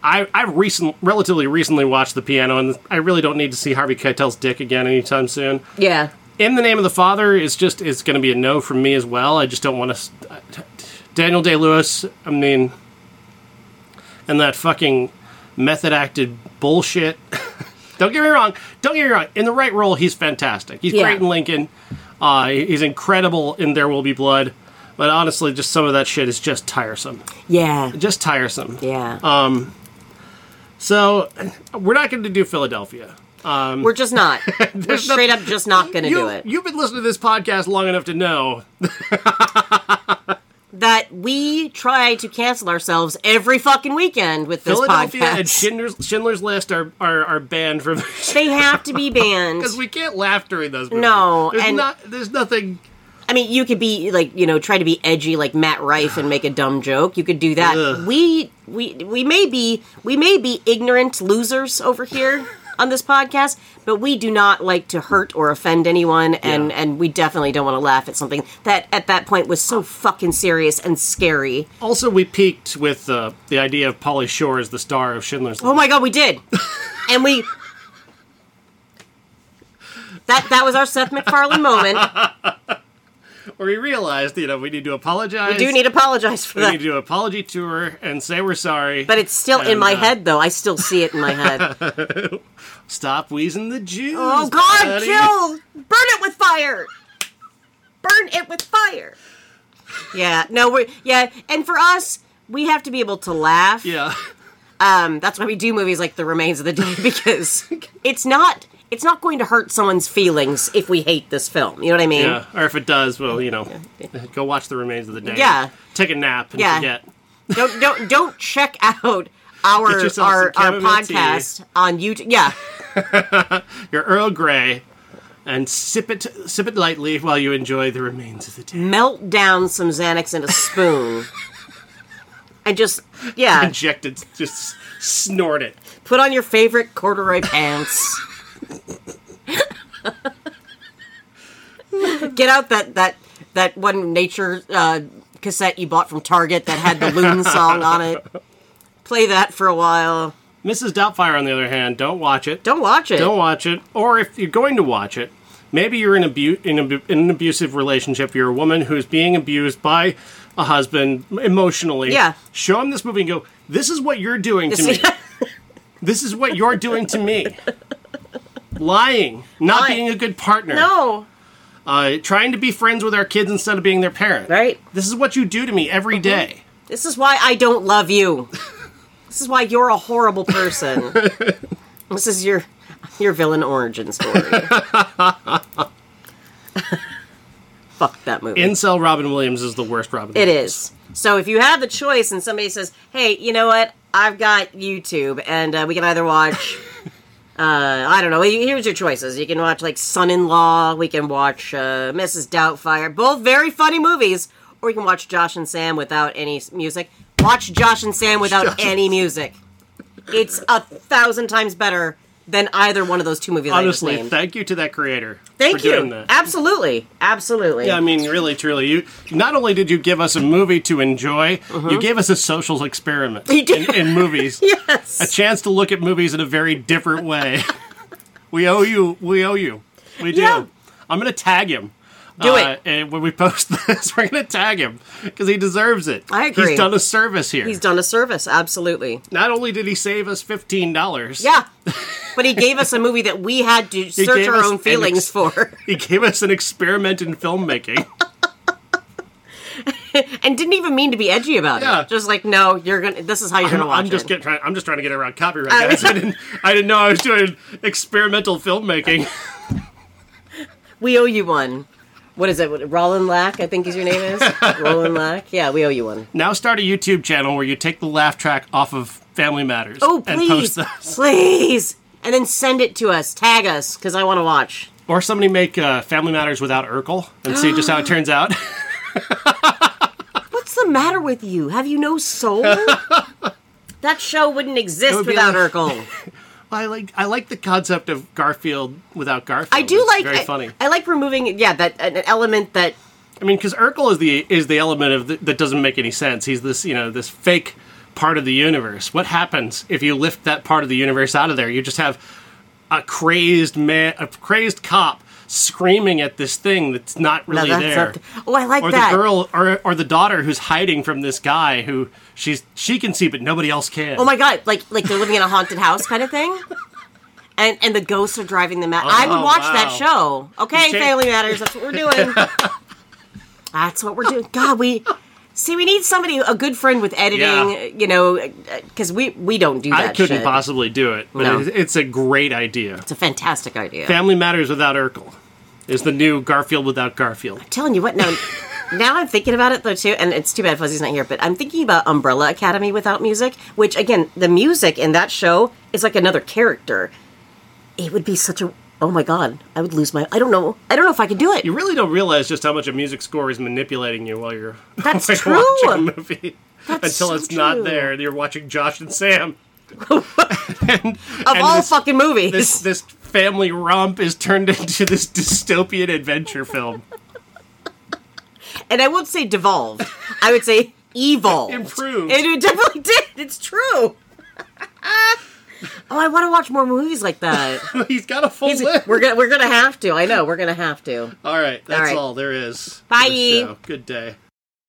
I I recent relatively recently watched The Piano, and I really don't need to see Harvey Keitel's dick again anytime soon. Yeah. In the Name of the Father is just is going to be a no from me as well. I just don't want to. Daniel Day Lewis. I mean, and that fucking method acted bullshit. don't get me wrong. Don't get me wrong. In the right role, he's fantastic. He's Yeah. great in Lincoln. Uh, he's incredible in There Will Be Blood. But honestly, just some of that shit is just tiresome. Yeah. Just tiresome. Yeah. Uh, So we're not going to do Philadelphia. We're just not. We're straight up just not going to You, do it. You've been listening to this podcast long enough to know that we try to cancel ourselves every fucking weekend with this Philadelphia podcast. and Schindler's, Schindler's List are, are, are banned from they have to be banned. because we can't laugh during those movies. No, there's and- not. There's nothing. I mean, you could be like, you know, try to be edgy like Matt Rife and make a dumb joke. You could do that. Ugh. We we we may be we may be ignorant losers over here on this podcast, but we do not like to hurt or offend anyone and and we definitely don't want to laugh at something that at that point was so fucking serious and scary. Also, we peaked with uh, the idea of Pauly Shore as the star of Schindler's Oh my god, we did. and we That that was our Seth MacFarlane moment. Where we realized, you know, we need to apologize. We do need to apologize for We that. need to do an apology tour and say we're sorry. But it's still in my uh, head, though. I still see it in my head. stop wheezing the Jews. Oh God, buddy. kill! Burn it with fire! Burn it with fire! Yeah, no, we're yeah, and for us, we have to be able to laugh. Yeah. Um, that's why we do movies like The Remains of the Day because it's not it's not going to hurt someone's feelings if we hate this film. You know what I mean? Yeah, or if it does, well, you know, go watch the remains of the day. Yeah. take a nap and Yeah. forget. Don't don't don't check out our our, our chamomile tea. podcast on YouTube. Yeah, Your Earl Grey, and sip it sip it lightly while you enjoy the remains of the day. melt down some Xanax in a spoon. And just yeah, Inject it, just snort it. Put on your favorite corduroy pants. Get out that that that one nature uh, cassette you bought from Target that had the Loon song on it. Play that for a while. Mrs. Doubtfire, on the other hand, don't watch it. Don't watch it. Don't watch it. Or if you're going to watch it, maybe you're in, abu- in, abu- in an abusive relationship. You're a woman who's being abused by a husband emotionally. Yeah. Show him this movie and go, this is what you're doing to me. this is what you're doing to me. Lying, not Lying. being a good partner, no. uh, trying to be friends with our kids instead of being their parent. Right. This is what you do to me every day. This is why I don't love you. This is why you're a horrible person. this is your your villain origin story. Fuck that movie. Incel Robin Williams is the worst Robin. It Williams. is. So if you have the choice and somebody says, "Hey, you know what? I've got YouTube, and uh, we can either watch." Uh, I don't know. Here's your choices. You can watch like Son-in-Law. We can watch uh, Mrs. Doubtfire. Both very funny movies. Or you can watch Josh and Sam without any music. Watch Josh and Sam without Josh any music. It's a thousand times better than either one of those two movies Honestly, thank you to that creator. Thank for doing you. Absolutely. Absolutely. Yeah, I mean, really, truly, you not only did you give us a movie to enjoy, you uh-huh. gave us a social experiment You did. in, in movies. yes. A chance to look at movies in a very different way. we owe you. We owe you. We do. Yeah. I'm gonna tag him. Do Uh, it. And when we post this, we're gonna tag him because he deserves it. I agree. He's done a service here. He's done a service, absolutely. Not only did he save us fifteen dollars, Yeah. But he gave us a movie that we had to search our own feelings ex- for. he gave us an experiment in filmmaking. and didn't even mean to be edgy about Yeah. it. Just like, no, you're gonna. This is how you're gonna watch I'm just it. getting trying. I'm just trying to get around copyright, guys. I didn't. I didn't know I was doing experimental filmmaking. we owe you one. What is it? What, Roland Lack, I think is your name is Roland Lack. Yeah, we owe you one. Now start a YouTube channel where you take the laugh track off of Family Matters. Oh, and please, post those. please, and then send it to us. Tag us because I want to watch. Or somebody make uh, Family Matters without Urkel and see just how it turns out. What's the matter with you? Have you no soul? that show wouldn't exist would without like- Urkel. I like. I like the concept of Garfield without Garfield. I do It's like. Very I, funny. I like removing. Yeah, that an element that I mean, because Urkel is the is the element of the, that doesn't make any sense. He's this you know this fake part of the universe. What happens if you lift that part of the universe out of there? You just have a crazed man, a crazed cop screaming at this thing that's not No, really that's there. not the- oh, I like or that. the girl, or or the daughter who's hiding from this guy who she's she can see but nobody else can. Oh my god, like like they're living in a haunted house kind of thing. And and the ghosts are driving them out. I would Oh, watch wow. that show. Okay, Family Matters. That's what we're doing. that's what we're doing. God, we see. We need somebody, a good friend with editing. Yeah. You know, because we we don't do that. I couldn't shit. possibly do it, but No. it's a great idea. It's a fantastic idea. Family Matters without Urkel is the new Garfield without Garfield. I'm telling you what now. now I'm thinking about it though too, and it's too bad Fuzzy's not here. But I'm thinking about Umbrella Academy without music, which again, the music in that show is like another character. It would be such a oh my god, I would lose my. I don't know. I don't know if I could do it. You really don't realize just how much a music score is manipulating you while you're That's while true. you're watching a movie That's until so it's not there. and You're watching Josh and Sam. and, of and all this, fucking movies. this this family romp is turned into this dystopian adventure film. and I won't say devolved. I would say evolved. Improved. And it definitely did. It's true. Oh, I want to watch more movies like that. He's got a full He's- list. we're gonna we're gonna have to. I know we're gonna have to. All right, that's right. all there is. Bye. Good day.